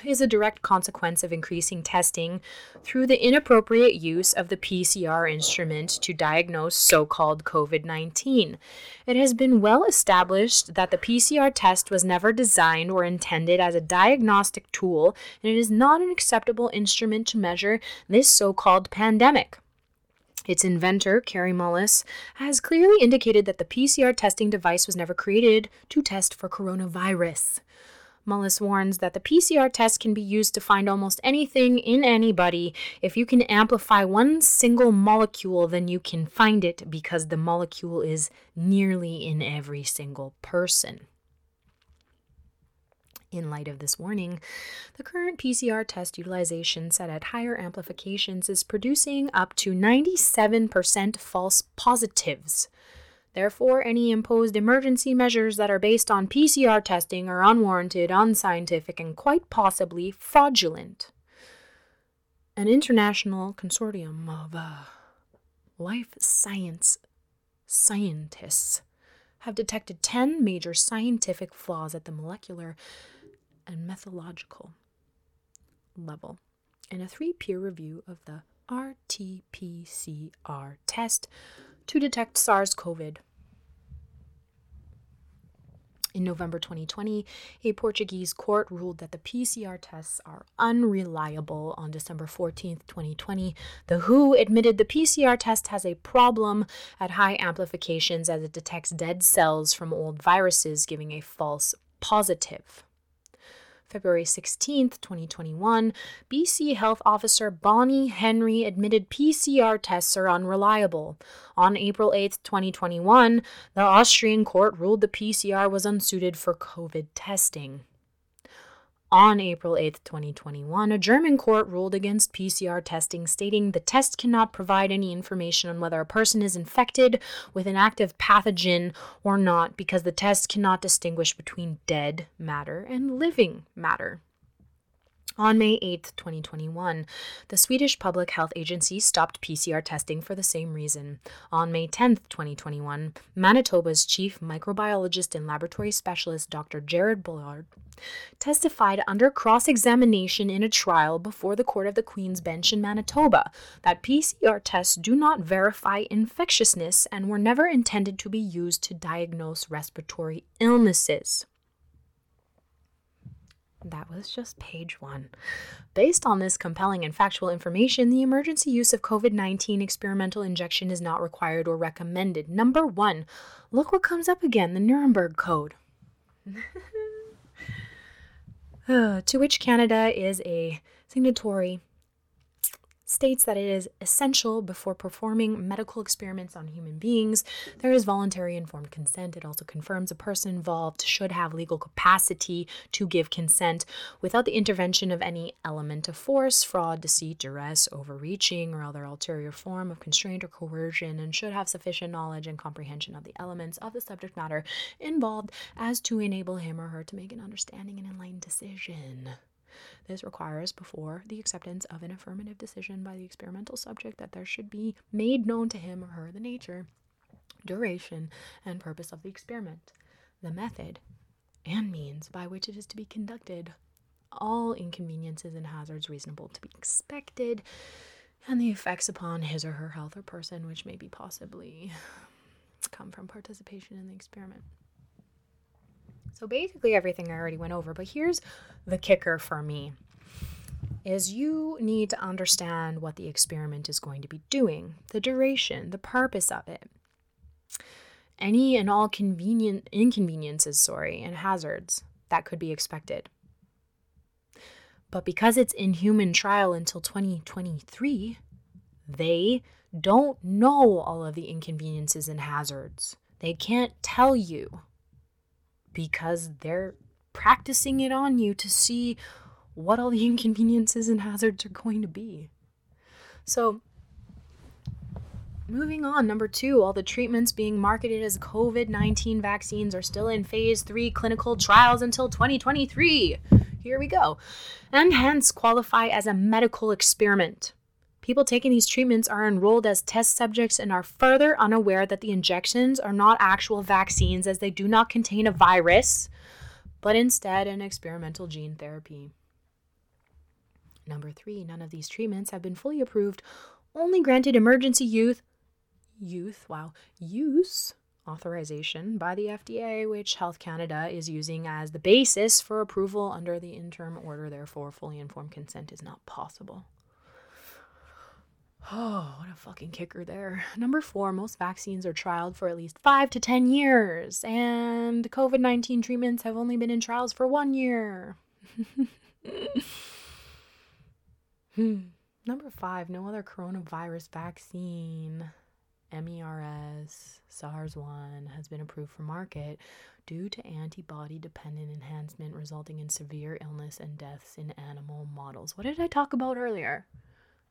is a direct consequence of increasing testing through the inappropriate use of the PCR instrument to diagnose so called COVID 19. It has been well established that the PCR test was never designed or intended as a diagnostic tool, and it is not an acceptable instrument to measure this so called pandemic. Its inventor, Kary Mullis, has clearly indicated that the PCR testing device was never created to test for coronavirus. Mullis warns that the PCR test can be used to find almost anything in anybody. If you can amplify one single molecule, then you can find it because the molecule is nearly in every single person. In light of this warning, the current PCR test utilization set at higher amplifications is producing up to 97% false positives. Therefore, any imposed emergency measures that are based on PCR testing are unwarranted, unscientific, and quite possibly fraudulent. An international consortium of uh, life science scientists have detected 10 major scientific flaws at the molecular and methodological level in a three peer review of the RT PCR test to detect SARS CoV. In November 2020, a Portuguese court ruled that the PCR tests are unreliable. On December 14, 2020, the WHO admitted the PCR test has a problem at high amplifications as it detects dead cells from old viruses, giving a false positive. February 16th, 2021, BC Health Officer Bonnie Henry admitted PCR tests are unreliable. On April 8th, 2021, the Austrian court ruled the PCR was unsuited for COVID testing. On April 8, 2021, a German court ruled against PCR testing, stating the test cannot provide any information on whether a person is infected with an active pathogen or not because the test cannot distinguish between dead matter and living matter. On May 8, 2021, the Swedish Public Health Agency stopped PCR testing for the same reason. On May 10, 2021, Manitoba's chief microbiologist and laboratory specialist, Dr. Jared Bullard, testified under cross examination in a trial before the Court of the Queen's Bench in Manitoba that PCR tests do not verify infectiousness and were never intended to be used to diagnose respiratory illnesses. That was just page one. Based on this compelling and factual information, the emergency use of COVID 19 experimental injection is not required or recommended. Number one, look what comes up again the Nuremberg Code. [LAUGHS] uh, to which Canada is a signatory states that it is essential before performing medical experiments on human beings. There is voluntary informed consent. It also confirms a person involved should have legal capacity to give consent without the intervention of any element of force, fraud, deceit, duress, overreaching, or other ulterior form of constraint or coercion, and should have sufficient knowledge and comprehension of the elements of the subject matter involved as to enable him or her to make an understanding and enlightened decision. This requires, before the acceptance of an affirmative decision by the experimental subject, that there should be made known to him or her the nature, duration, and purpose of the experiment, the method, and means by which it is to be conducted, all inconveniences and hazards reasonable to be expected, and the effects upon his or her health or person which may be possibly come from participation in the experiment. So basically everything I already went over, but here's the kicker for me is you need to understand what the experiment is going to be doing, the duration, the purpose of it. Any and all convenient inconveniences, sorry, and hazards that could be expected. But because it's in human trial until 2023, they don't know all of the inconveniences and hazards. They can't tell you because they're practicing it on you to see what all the [LAUGHS] inconveniences and hazards are going to be. So, moving on, number two, all the treatments being marketed as COVID 19 vaccines are still in phase three clinical trials until 2023. Here we go. And hence qualify as a medical experiment. People taking these treatments are enrolled as test subjects and are further unaware that the injections are not actual vaccines as they do not contain a virus, but instead an experimental gene therapy. Number three, none of these treatments have been fully approved, only granted emergency youth, youth, wow, use authorization by the FDA, which Health Canada is using as the basis for approval under the interim order. Therefore, fully informed consent is not possible. Oh, what a fucking kicker there. [LAUGHS] Number four, most vaccines are trialed for at least five to 10 years, and COVID 19 treatments have only been in trials for one year. [LAUGHS] hmm. Number five, no other coronavirus vaccine, MERS, SARS 1, has been approved for market due to antibody dependent enhancement resulting in severe illness and deaths in animal models. What did I talk about earlier?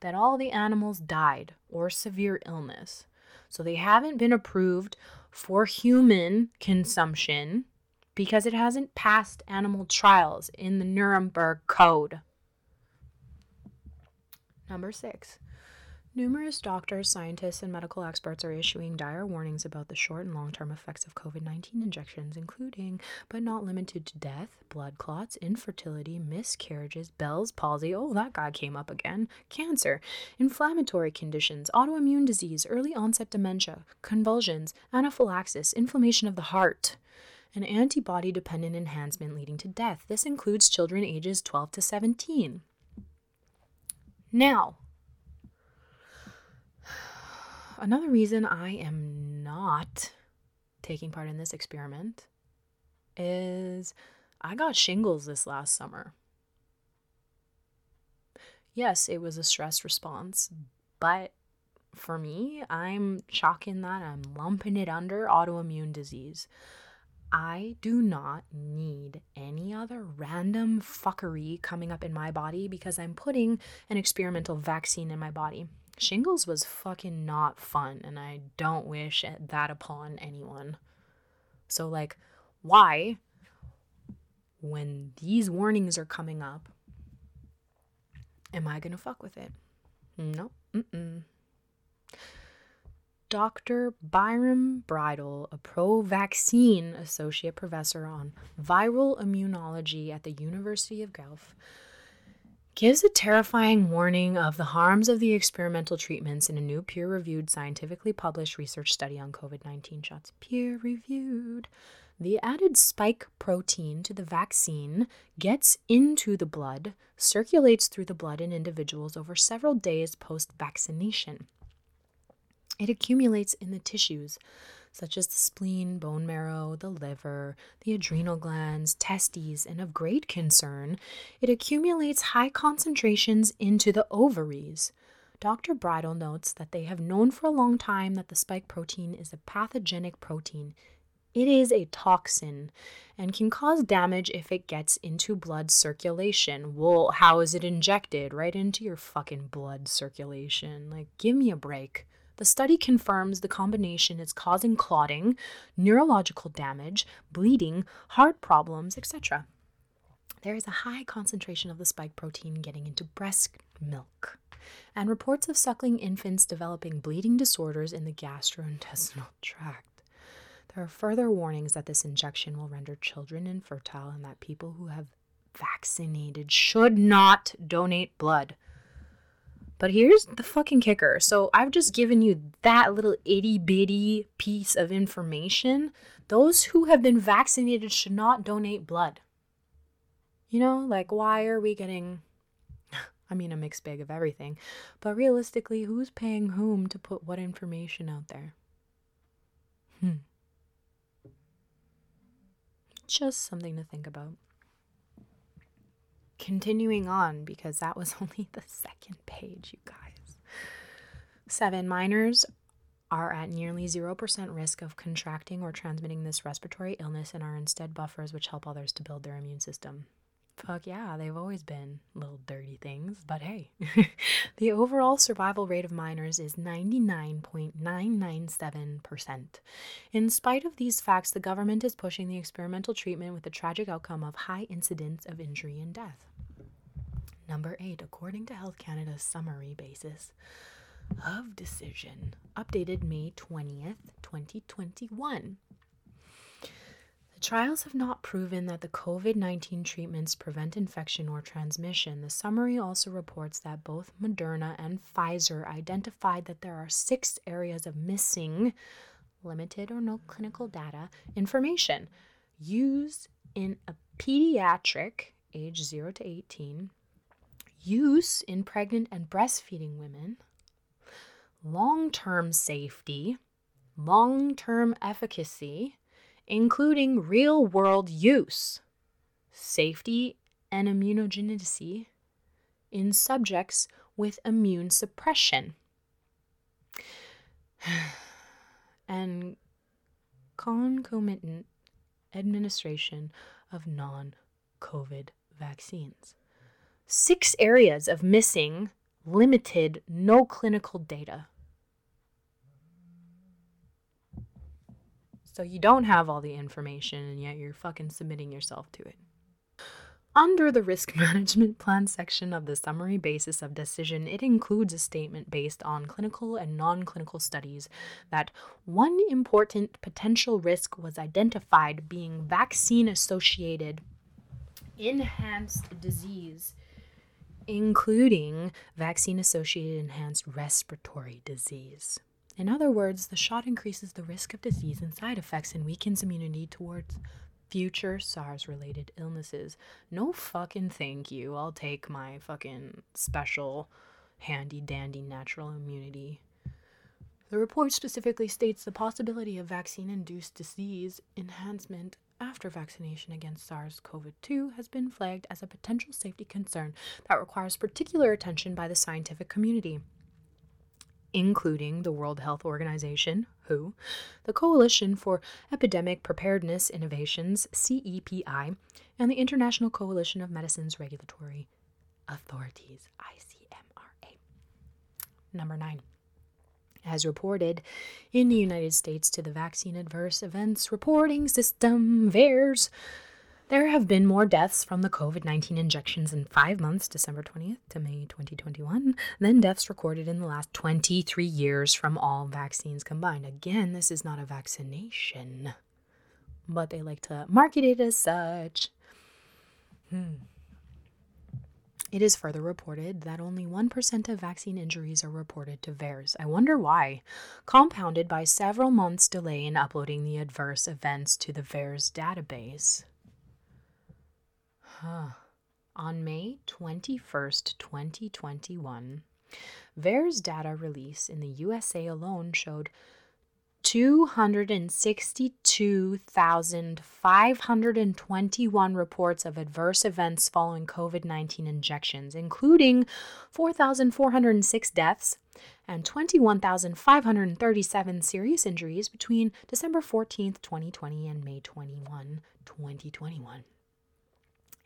That all the animals died or severe illness. So they haven't been approved for human consumption because it hasn't passed animal trials in the Nuremberg Code. Number six, Numerous doctors, scientists, and medical experts are issuing dire warnings about the short and long term effects of COVID 19 injections, including, but not limited to, death, blood clots, infertility, miscarriages, Bell's palsy oh, that guy came up again, cancer, inflammatory conditions, autoimmune disease, early onset dementia, convulsions, anaphylaxis, inflammation of the heart and antibody dependent enhancement leading to death. This includes children ages 12 to 17. Now, another reason I am not taking part in this experiment is I got shingles this last summer. Yes, it was a stress response, but for me, I'm chalking that, I'm lumping it under autoimmune disease. I do not need any other random fuckery coming up in my body because I'm putting an experimental vaccine in my body. Shingles was fucking not fun, and I don't wish that upon anyone. So, like, why, when these warnings are coming up, am I gonna fuck with it? No, mm-mm. Dr. Byram Bridle, a pro vaccine associate professor on viral immunology at the University of Guelph, gives a terrifying warning of the harms of the experimental treatments in a new peer reviewed, scientifically published research study on COVID 19 shots. Peer reviewed. The added spike protein to the vaccine gets into the blood, circulates through the blood in individuals over several days post vaccination. It accumulates in the tissues, such as the spleen, bone marrow, the liver, the adrenal glands, testes, and of great concern, it accumulates high concentrations into the ovaries. Dr. Bridle notes that they have known for a long time that the spike protein is a pathogenic protein. It is a toxin and can cause damage if it gets into blood circulation. Well, how is it injected? Right into your fucking blood circulation. Like, give me a break. The study confirms the combination is causing clotting, neurological damage, bleeding, heart problems, etc. There is a high concentration of the spike protein getting into breast milk, and reports of suckling infants developing bleeding disorders in the gastrointestinal tract. There are further warnings that this injection will render children infertile and that people who have vaccinated should not donate blood. But here's the fucking kicker. So I've just given you that little itty bitty piece of information. Those who have been vaccinated should not donate blood. You know, like, why are we getting. [SIGHS] I mean, a mixed bag of everything. But realistically, who's paying whom to put what information out there? Hmm. Just something to think about continuing on because that was [LAUGHS] only the second page, you guys. Seven minors are at nearly 0% risk of contracting or transmitting this respiratory illness and are instead buffers which help others to build their immune system. Fuck yeah, they've always been little dirty things, but hey. [LAUGHS] the overall survival rate of minors is 99.997%. In spite of these facts, the government is pushing the experimental treatment with the tragic outcome of high incidence of injury and death. Number 8, according to Health Canada's summary basis of decision, updated May 20th, 2021. Trials have not proven that the COVID 19 treatments prevent infection or transmission. The summary also reports that both Moderna and Pfizer identified that there are six areas of missing, limited or no clinical data information used in a pediatric, age 0 to 18, use in pregnant and breastfeeding women, long term safety, long term efficacy including real world use, safety, and immunogenicity in subjects with immune suppression, [SIGHS] and concomitant administration of non COVID vaccines. Six areas of missing, limited, no clinical data. So you don't have all the information and yet you're fucking submitting yourself to it. Under the risk [LAUGHS] management plan section of the summary basis of decision, it includes a statement based on clinical and non clinical studies that one important potential risk was identified being vaccine associated enhanced disease, including vaccine associated enhanced respiratory disease. In other words, the shot increases the risk of disease and side effects and weakens immunity towards future SARS related illnesses. No fucking thank you. I'll take my fucking special, handy dandy natural immunity. The report specifically states the possibility of vaccine induced disease enhancement after vaccination against SARS CoV 2 has been flagged as a potential safety concern that requires particular attention by the scientific community, including the World Health Organization, WHO, the Coalition for Epidemic Preparedness Innovations, CEPI, and the International Coalition of Medicines Regulatory Authorities, ICMRA. Number nine as reported in the United States to the Vaccine Adverse Events Reporting System, VAERS. There have been more deaths from the COVID 19 injections in five months, December 20th to May 2021, than deaths recorded in the last 23 years from all vaccines combined. Again, this is not a vaccination, but they like to market it as such. Hmm. It is further reported that only 1% of vaccine injuries are reported to VAERS. I wonder why. Compounded by several months' delay in uploading the adverse events to the VAERS database. Huh. On May 21st, 2021, VAERS data release in the USA alone showed 262,521 reports of adverse events following COVID 19 injections, including 4,406 deaths and 21,537 serious injuries between December 14th, 2020 and May 21, 2021.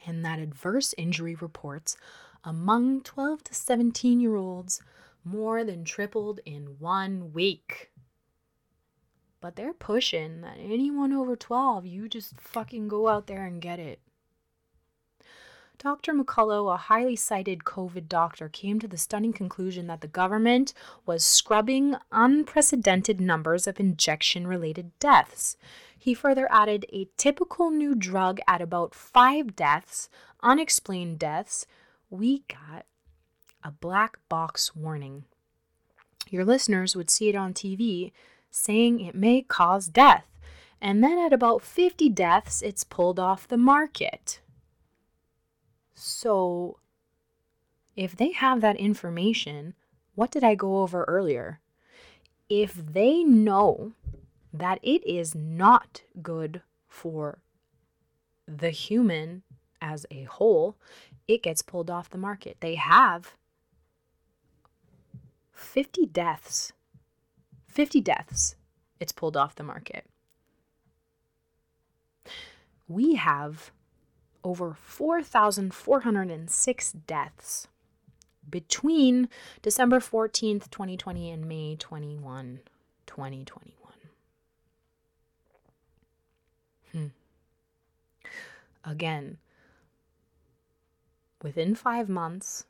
And that adverse injury reports among 12 to 17 year olds more than tripled in one week but they're pushing that anyone over 12, you just fucking go out there and get it. Dr. McCullough, a highly cited COVID doctor, came to the stunning conclusion that the government was scrubbing unprecedented numbers of injection related deaths. He further added a typical new drug at about five deaths, unexplained deaths. We got a black box warning. Your listeners would see it on TV saying it may cause death. And then at about 50 deaths, it's pulled off the market. So, if they have that information, what did I go over earlier? If they know that it is not good for the human as a whole, it gets pulled off the market. They have 50 deaths 50 deaths, it's pulled off the market. We have over 4,406 deaths between December 14th, 2020 and May 21, 2021. Hmm. Again, within five months,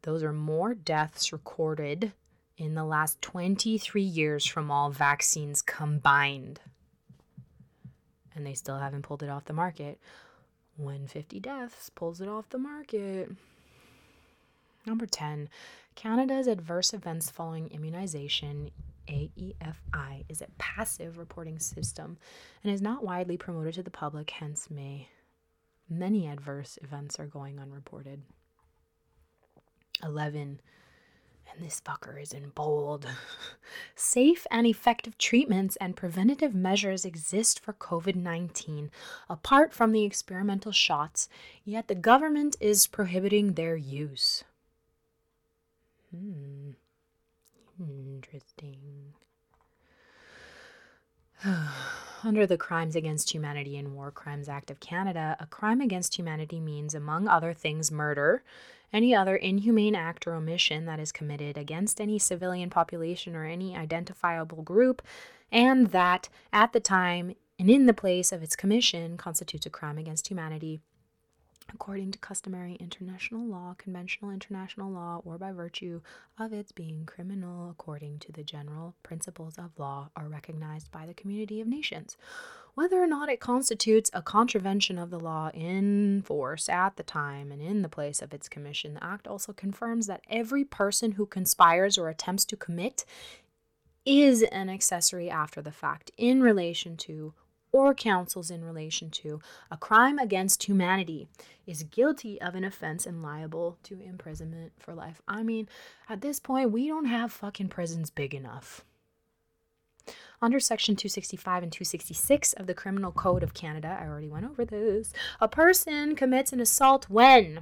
those are more deaths recorded in the last 23 years from all vaccines combined. And they still haven't pulled it off the market. When 50 deaths pulls it off the market. Number 10, Canada's Adverse Events Following Immunization, AEFI, is a passive reporting system and is not widely promoted to the public, hence, may many adverse events are going unreported. 11 and this fucker is in bold. [LAUGHS] Safe and effective treatments and preventative measures exist for COVID 19, apart from the experimental shots, yet the government is prohibiting their use. Hmm. Interesting. [SIGHS] Under the Crimes Against Humanity and War Crimes Act of Canada, a crime against humanity means, among other things, murder, any other inhumane act or omission that is committed against any civilian population or any identifiable group, and that at the time and in the place of its commission constitutes a crime against humanity according to customary international law, conventional international law, or by virtue of its being criminal according to the general principles of law are recognized by the community of nations. Whether or not it constitutes a contravention of the law in force at the time and in the place of its commission, the Act also confirms that every person who conspires or attempts to commit is an accessory after the fact in relation to or counsels in relation to a crime against humanity is guilty of an offense and liable to imprisonment for life. I mean, at this point, we don't have fucking prisons big enough. Under Section 265 and 266 of the Criminal Code of Canada, I already went over this, a person commits an assault when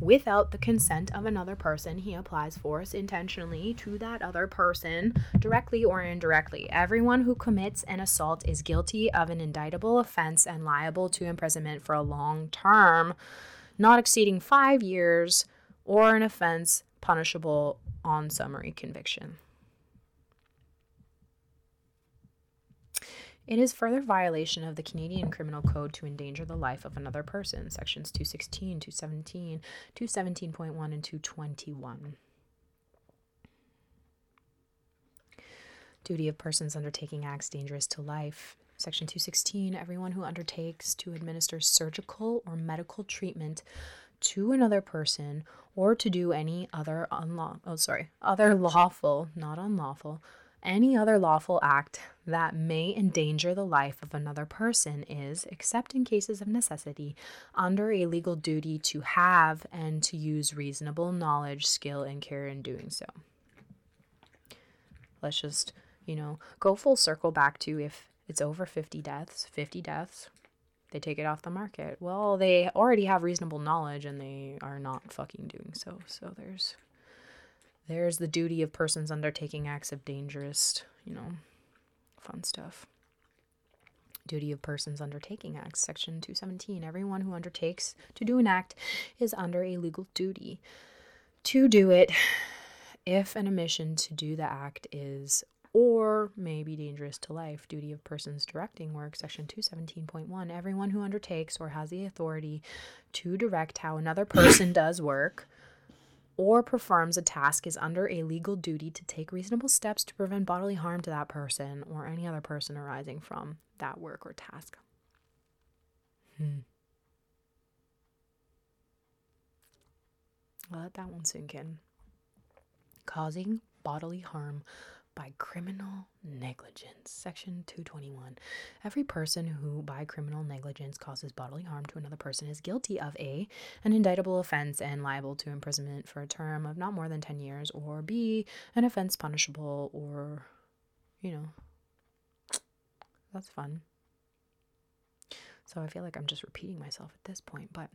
without the consent of another person, he applies force intentionally to that other person, directly or indirectly. Everyone who commits an assault is guilty of an indictable offense and liable to imprisonment for a long term, not exceeding five years, or an offense punishable on summary conviction. It is further violation of the Canadian Criminal Code to endanger the life of another person, sections 216, 217, 217.1, and 221. Duty of persons undertaking acts dangerous to life. Section 216 Everyone who undertakes to administer surgical or medical treatment to another person or to do any other unlawful, oh, sorry, other lawful, not unlawful, any other lawful act that may endanger the life of another person is, except in cases of necessity, under a legal duty to have and to use reasonable knowledge, skill, and care in doing so. Let's just, you know, go full circle back to if it's over 50 deaths, 50 deaths, they take it off the market. Well, they already have reasonable knowledge and they are not fucking doing so. So there's there's the duty of persons undertaking acts of dangerous, you know, fun stuff. Duty of persons undertaking acts, section 217. Everyone who undertakes to do an act is under a legal duty to do it if an omission to do the act is or may be dangerous to life. Duty of persons directing work, section 217.1. Everyone who undertakes or has the authority to direct how another person does work or performs a task is under a legal duty to take reasonable steps to prevent bodily harm to that person or any other person arising from that work or task. Hmm. Let that one sink in. Causing bodily harm by criminal negligence. Section 221. Every person who, by criminal negligence, causes bodily harm to another person is guilty of A, an indictable offense and liable to imprisonment for a term of not more than 10 years, or B, an offense punishable, or, you know, that's fun. So I feel like I'm just repeating myself at this point, but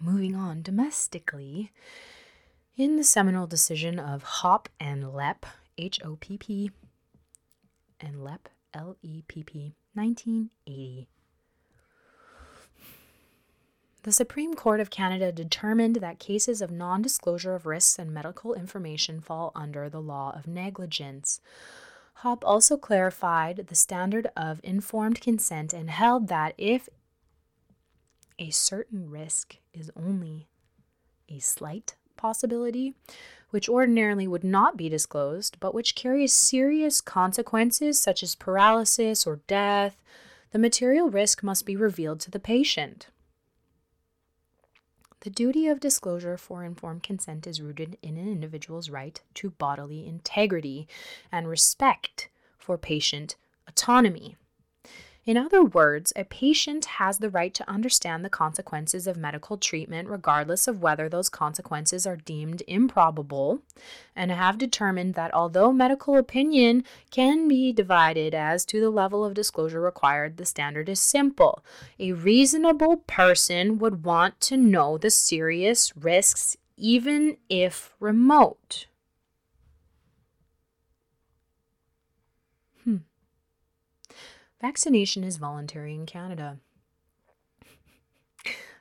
moving on domestically. In the seminal decision of Hopp and Lepp H O P P, and Lepp, L E P P, 1980. The Supreme Court of Canada determined that cases of non disclosure of risks and medical information fall under the law of negligence. Hopp also clarified the standard of informed consent and held that if a certain risk is only a slight possibility, which ordinarily would not be disclosed, but which carries serious consequences such as paralysis or death, the material risk must be revealed to the patient. The duty of disclosure for informed consent is rooted in an individual's right to bodily integrity and respect for patient autonomy. In other words, a patient has the right to understand the consequences of medical treatment, regardless of whether those consequences are deemed improbable, and have determined that although medical opinion can be divided as to the level of disclosure required, the standard is simple. A reasonable person would want to know the serious risks, even if remote. Vaccination is voluntary in Canada.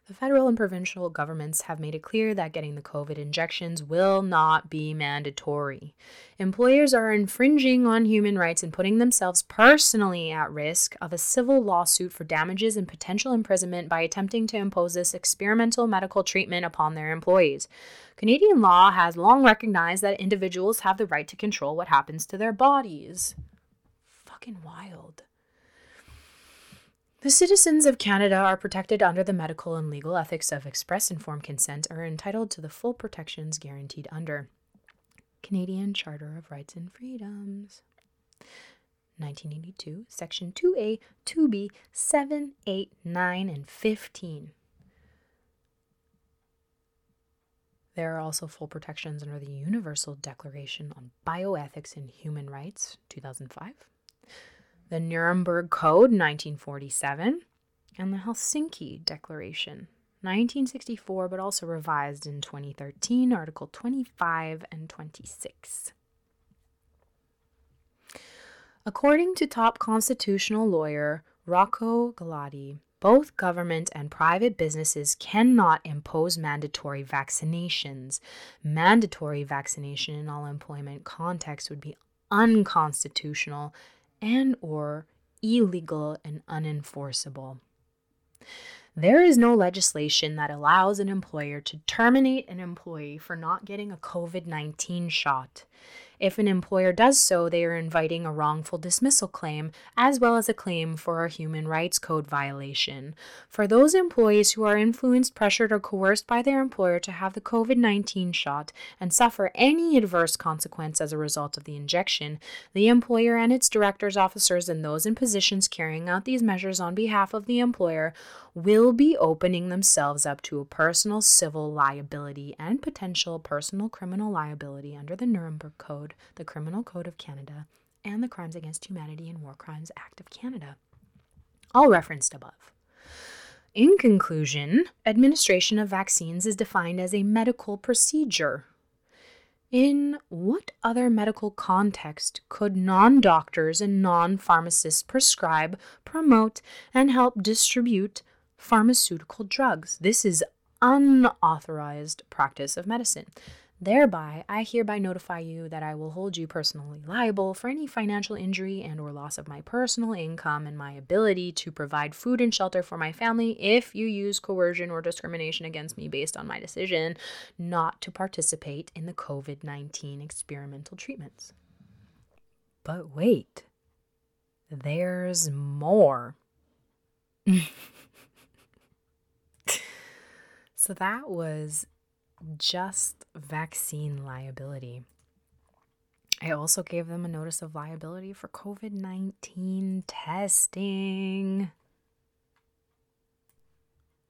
The federal and provincial governments have made it clear that getting the COVID injections will not be mandatory. Employers are infringing on human rights and putting themselves personally at risk of a civil lawsuit for damages and potential imprisonment by attempting to impose this experimental medical treatment upon their employees. Canadian law has long recognized that individuals have the right to control what happens to their bodies. Fucking wild. The citizens of Canada are protected under the medical and legal ethics of express informed consent are entitled to the full protections guaranteed under Canadian Charter of Rights and Freedoms. 1982, Section 2A, 2B, 7, 8, 9, and 15. There are also full protections under the Universal Declaration on Bioethics and Human Rights, 2005, the Nuremberg Code, 1947, and the Helsinki Declaration, 1964, but also revised in 2013, Article 25 and 26. According to top constitutional lawyer Rocco Galati, both government and private businesses cannot impose mandatory vaccinations. Mandatory vaccination in all employment contexts would be unconstitutional and or illegal and unenforceable. There is no legislation that allows an employer to terminate an employee for not getting a COVID 19 shot. If an employer does so, they are inviting a wrongful dismissal claim as well as a claim for a human rights code violation. For those employees who are influenced, pressured, or coerced by their employer to have the COVID 19 shot and suffer any adverse consequence as a result of the injection, the employer and its directors, officers, and those in positions carrying out these measures on behalf of the employer will be opening themselves up to a personal civil liability and potential personal criminal liability under the Nuremberg Code, the Criminal Code of Canada, and the Crimes Against Humanity and War Crimes Act of Canada, all referenced above. In conclusion, administration of vaccines is defined as a medical procedure. In what other medical context could non doctors and non pharmacists prescribe, promote, and help distribute pharmaceutical drugs. This is unauthorized practice of medicine. Thereby, I hereby notify you that I will hold you personally liable for any financial injury and or loss of my personal income and my ability to provide food and shelter for my family if you use coercion or discrimination against me based on my decision not to participate in the COVID-19 experimental treatments. But wait. There's more. [LAUGHS] So that was just vaccine liability. I also gave them a notice of liability for COVID 19 testing.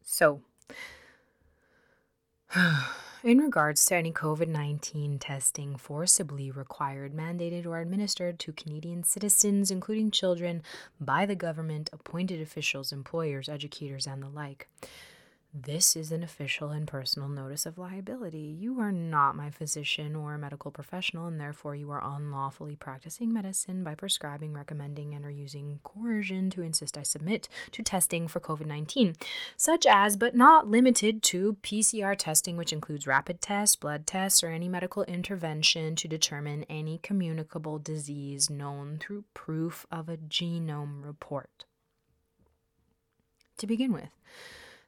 So, [SIGHS] in regards to any COVID 19 testing forcibly required, mandated, or administered to Canadian citizens, including children, by the government, appointed officials, employers, educators, and the like, this is an official and personal notice of liability. You are not my physician or medical professional, and therefore you are unlawfully practicing medicine by prescribing, recommending, and or using coercion to insist I submit to testing for COVID 19, such as but not limited to PCR testing, which includes rapid tests, blood tests, or any medical intervention to determine any communicable disease known through proof of a genome report. To begin with,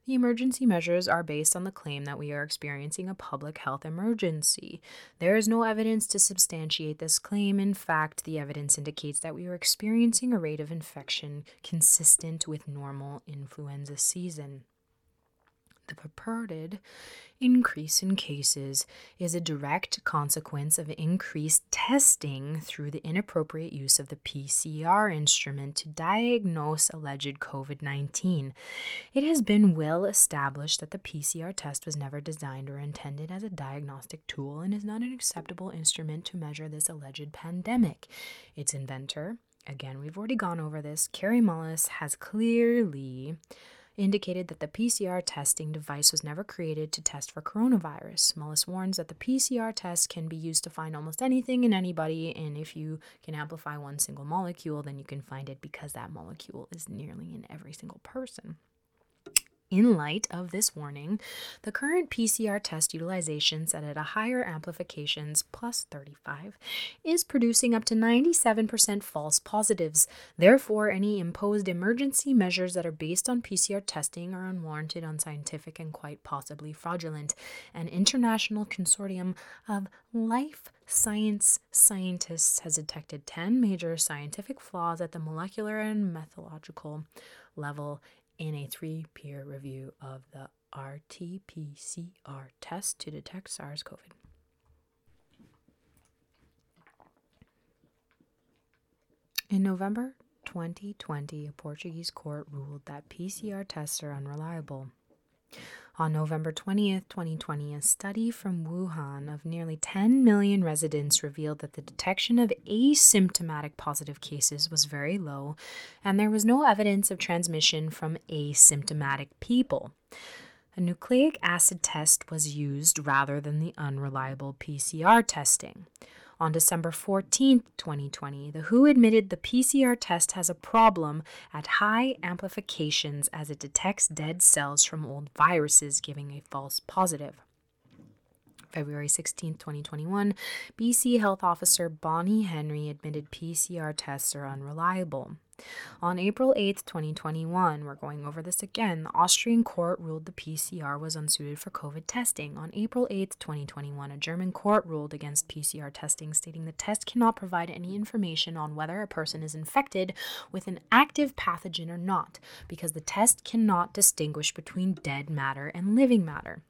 the emergency measures are based on the claim that we are experiencing a public health emergency. There is no evidence to substantiate this claim. In fact, the evidence indicates that we are experiencing a rate of infection consistent with normal influenza season. The purported increase in cases is a direct consequence of increased testing through the inappropriate use of the PCR instrument to diagnose alleged COVID 19. It has been well established that the PCR test was never designed or intended as a diagnostic tool and is not an acceptable instrument to measure this alleged pandemic. Its inventor, again, we've already gone over this, Kary Mullis, has clearly indicated that the PCR testing device was never created to test for coronavirus. Mullis warns that the PCR test can be used to find almost anything in anybody, and if you can amplify one single molecule, then you can find it because that molecule is nearly in every single person. In light of this warning, the current PCR test utilization set at a higher amplifications plus 35 is producing up to 97% false positives. Therefore, any imposed emergency measures that are based on PCR testing are unwarranted, unscientific, and quite possibly fraudulent. An international consortium of life science scientists has detected 10 major scientific flaws at the molecular and methodological level in a three peer review of the RT PCR test to detect SARS CoV. In November 2020, a Portuguese court ruled that PCR tests are unreliable. On November 20th, 2020, a study from Wuhan of nearly 10 million residents revealed that the detection of asymptomatic positive cases was very low, and there was no evidence of transmission from asymptomatic people. A nucleic acid test was used rather than the unreliable PCR testing. On December 14, 2020, the WHO admitted the PCR test has a problem at high amplifications as it detects dead cells from old viruses, giving a false positive. February 16, 2021, BC Health Officer Bonnie Henry admitted PCR tests are unreliable. On April 8, 2021, we're going over this again, the Austrian court ruled the PCR was unsuited for COVID testing. On April 8, 2021, a German court ruled against PCR testing, stating the test cannot provide any information on whether a person is infected with an active pathogen or not, because the test cannot distinguish between dead matter and living matter.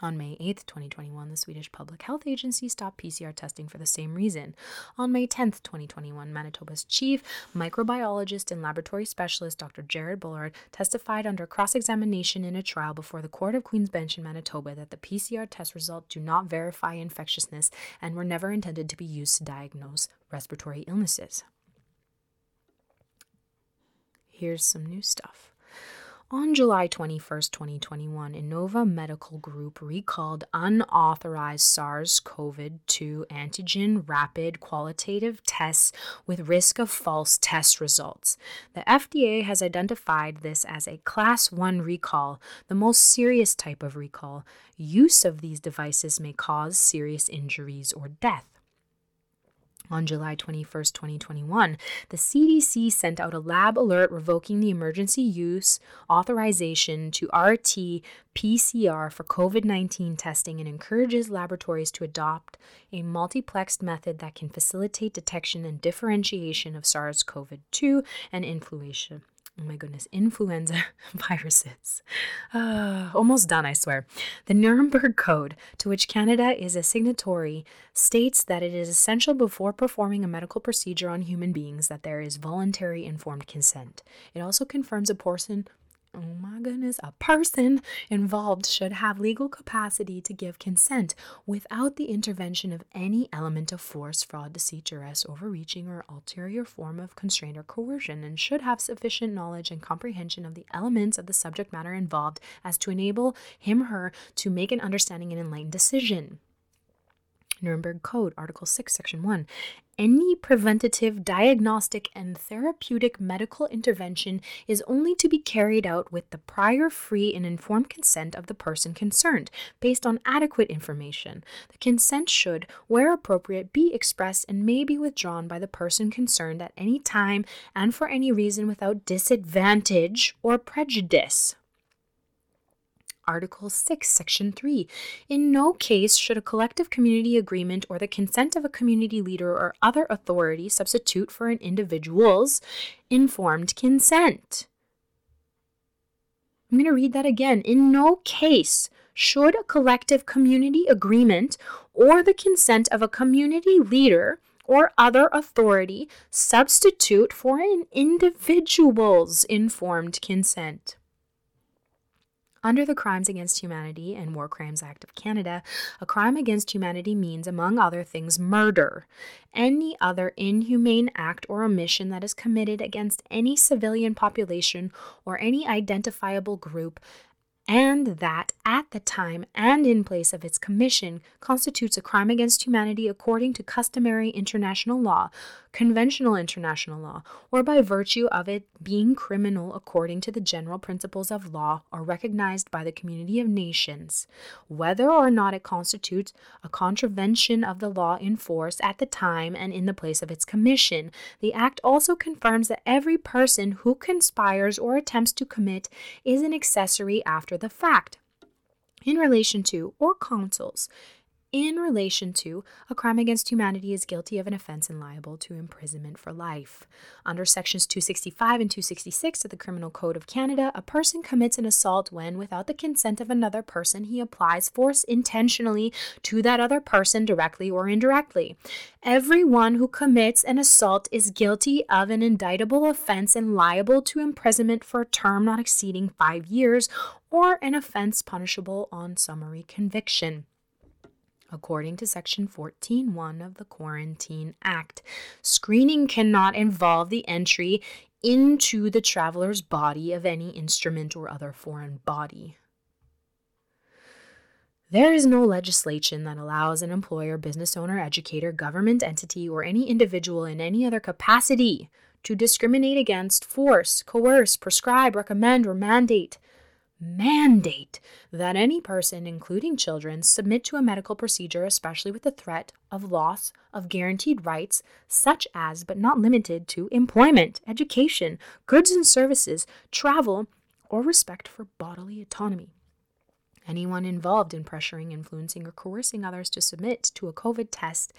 On May 8, 2021, the Swedish Public Health Agency stopped PCR testing for the same reason. On May 10, 2021, Manitoba's chief microbiologist and laboratory specialist, Dr. Jared Bullard, testified under cross examination in a trial before the Court of Queen's Bench in Manitoba that the PCR test results do not verify infectiousness and were never intended to be used to diagnose respiratory illnesses. Here's some new stuff. On July 21, 2021, Innova Medical Group recalled unauthorized SARS CoV 2 antigen rapid qualitative tests with risk of false test results. The FDA has identified this as a Class 1 recall, the most serious type of recall. Use of these devices may cause serious injuries or death. On July 21, 2021, the CDC sent out a lab alert revoking the emergency use authorization to RT PCR for COVID 19 testing and encourages laboratories to adopt a multiplexed method that can facilitate detection and differentiation of SARS CoV 2 and influenza oh my goodness, influenza [LAUGHS] viruses. Uh, almost done, I swear. The Nuremberg Code, to which Canada is a signatory, states that it is essential before performing a medical procedure on human beings that there is voluntary informed consent. It also confirms a person oh my goodness, a person involved should have legal capacity to give consent without the intervention of any element of force, fraud, deceit, duress, overreaching, or ulterior form of constraint or coercion, and should have sufficient knowledge and comprehension of the elements of the subject matter involved as to enable him or her to make an understanding and enlightened decision. Nuremberg Code, Article 6, Section 1. Any preventative, diagnostic, and therapeutic medical intervention is only to be carried out with the prior free and informed consent of the person concerned, based on adequate information. The consent should, where appropriate, be expressed and may be withdrawn by the person concerned at any time and for any reason without disadvantage or prejudice. Article 6, Section 3. In no case should a collective community agreement or the consent of a community leader or other authority substitute for an individual's informed consent. I'm going to read that again. In no case should a collective community agreement or the consent of a community leader or other authority substitute for an individual's informed consent. Under the Crimes Against Humanity and War Crimes Act of Canada, a crime against humanity means, among other things, murder. Any other inhumane act or omission that is committed against any civilian population or any identifiable group and that at the time and in place of its commission constitutes a crime against humanity according to customary international law, conventional international law, or by virtue of it being criminal according to the general principles of law or recognized by the community of nations, whether or not it constitutes a contravention of the law in force at the time and in the place of its commission. The Act also confirms that every person who conspires or attempts to commit is an accessory after the fact in relation to or counsels in relation to a crime against humanity is guilty of an offense and liable to imprisonment for life. Under sections 265 and 266 of the Criminal Code of Canada, a person commits an assault when, without the consent of another person, he applies force intentionally to that other person directly or indirectly. Everyone who commits an assault is guilty of an indictable offense and liable to imprisonment for a term not exceeding five years or an offense punishable on summary conviction. According to Section 14.1 of the Quarantine Act, screening cannot involve the entry into the traveler's body of any instrument or other foreign body. There is no legislation that allows an employer, business owner, educator, government entity, or any individual in any other capacity to discriminate against, force, coerce, prescribe, recommend, or mandate mandate that any person, including children, submit to a medical procedure, especially with the threat of loss of guaranteed rights, such as, but not limited to, employment, education, goods and services, travel, or respect for bodily autonomy. Anyone involved in pressuring, influencing, or coercing others to submit to a COVID test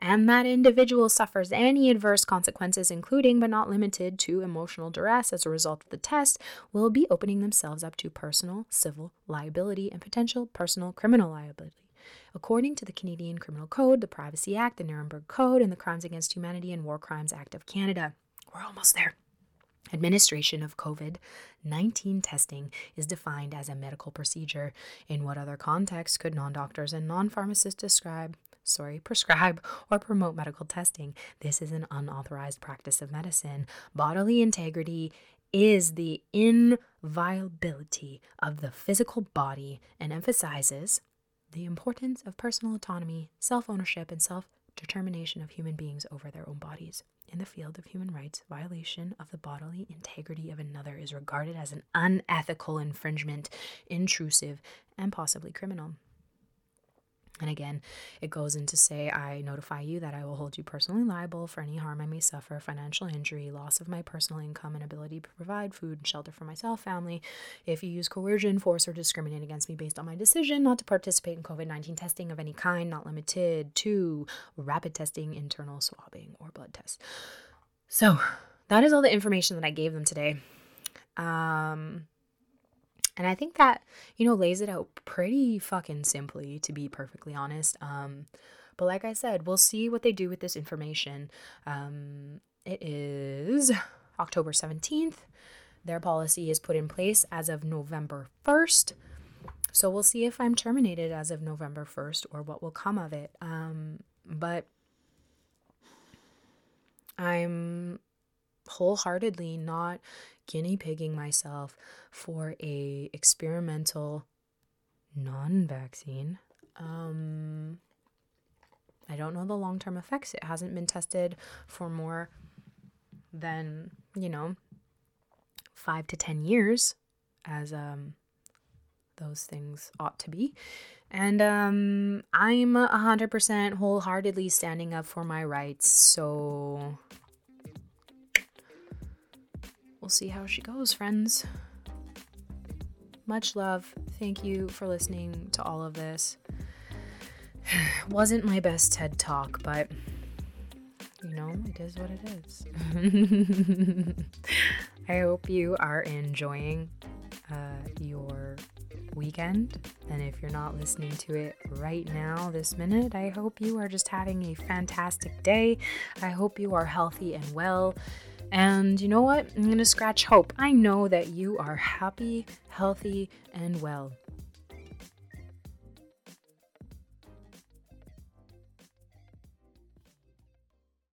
and that individual suffers any adverse consequences, including but not limited to emotional duress as a result of the test, will be opening themselves up to personal civil liability and potential personal criminal liability. According to the Canadian Criminal Code, the Privacy Act, the Nuremberg Code, and the Crimes Against Humanity and War Crimes Act of Canada. We're almost there. Administration of COVID 19 testing is defined as a medical procedure. In what other context could non doctors and non pharmacists describe sorry, prescribe or promote medical testing. This is an unauthorized practice of medicine. Bodily integrity is the inviolability of the physical body and emphasizes the importance of personal autonomy, self ownership, and self determination of human beings over their own bodies. In the field of human rights, violation of the bodily integrity of another is regarded as an unethical infringement, intrusive, and possibly criminal. And again, it goes into say, I notify you that I will hold you personally liable for any harm I may suffer, financial injury, loss of my personal income, and ability to provide food and shelter for myself, family, if you use coercion, force, or discriminate against me based on my decision not to participate in COVID 19 testing of any kind, not limited to rapid testing, internal swabbing, or blood tests. So, that is all the information that I gave them today. Um, and I think that, you know, lays it out pretty fucking simply, to be perfectly honest. Um, but like I said, we'll see what they do with this information. Um, it is October 17th. Their policy is put in place as of November 1st. So we'll see if I'm terminated as of November 1st or what will come of it. Um, but I'm wholeheartedly not guinea pigging myself for a experimental non-vaccine. Um, I don't know the long-term effects. It hasn't been tested for more than, you know, 5 to 10 years as um those things ought to be. And um I'm a 100% wholeheartedly standing up for my rights. So see how she goes, friends. Much love. Thank you for listening to all of this. [SIGHS] Wasn't my best TED talk, but you know, it is what it is. [LAUGHS] I hope you are enjoying uh, your weekend. And if you're not listening to it right now, this minute, I hope you are just having a fantastic day. I hope you are healthy and well. And you know what? I'm going to scratch hope. I know that you are happy, healthy, and well.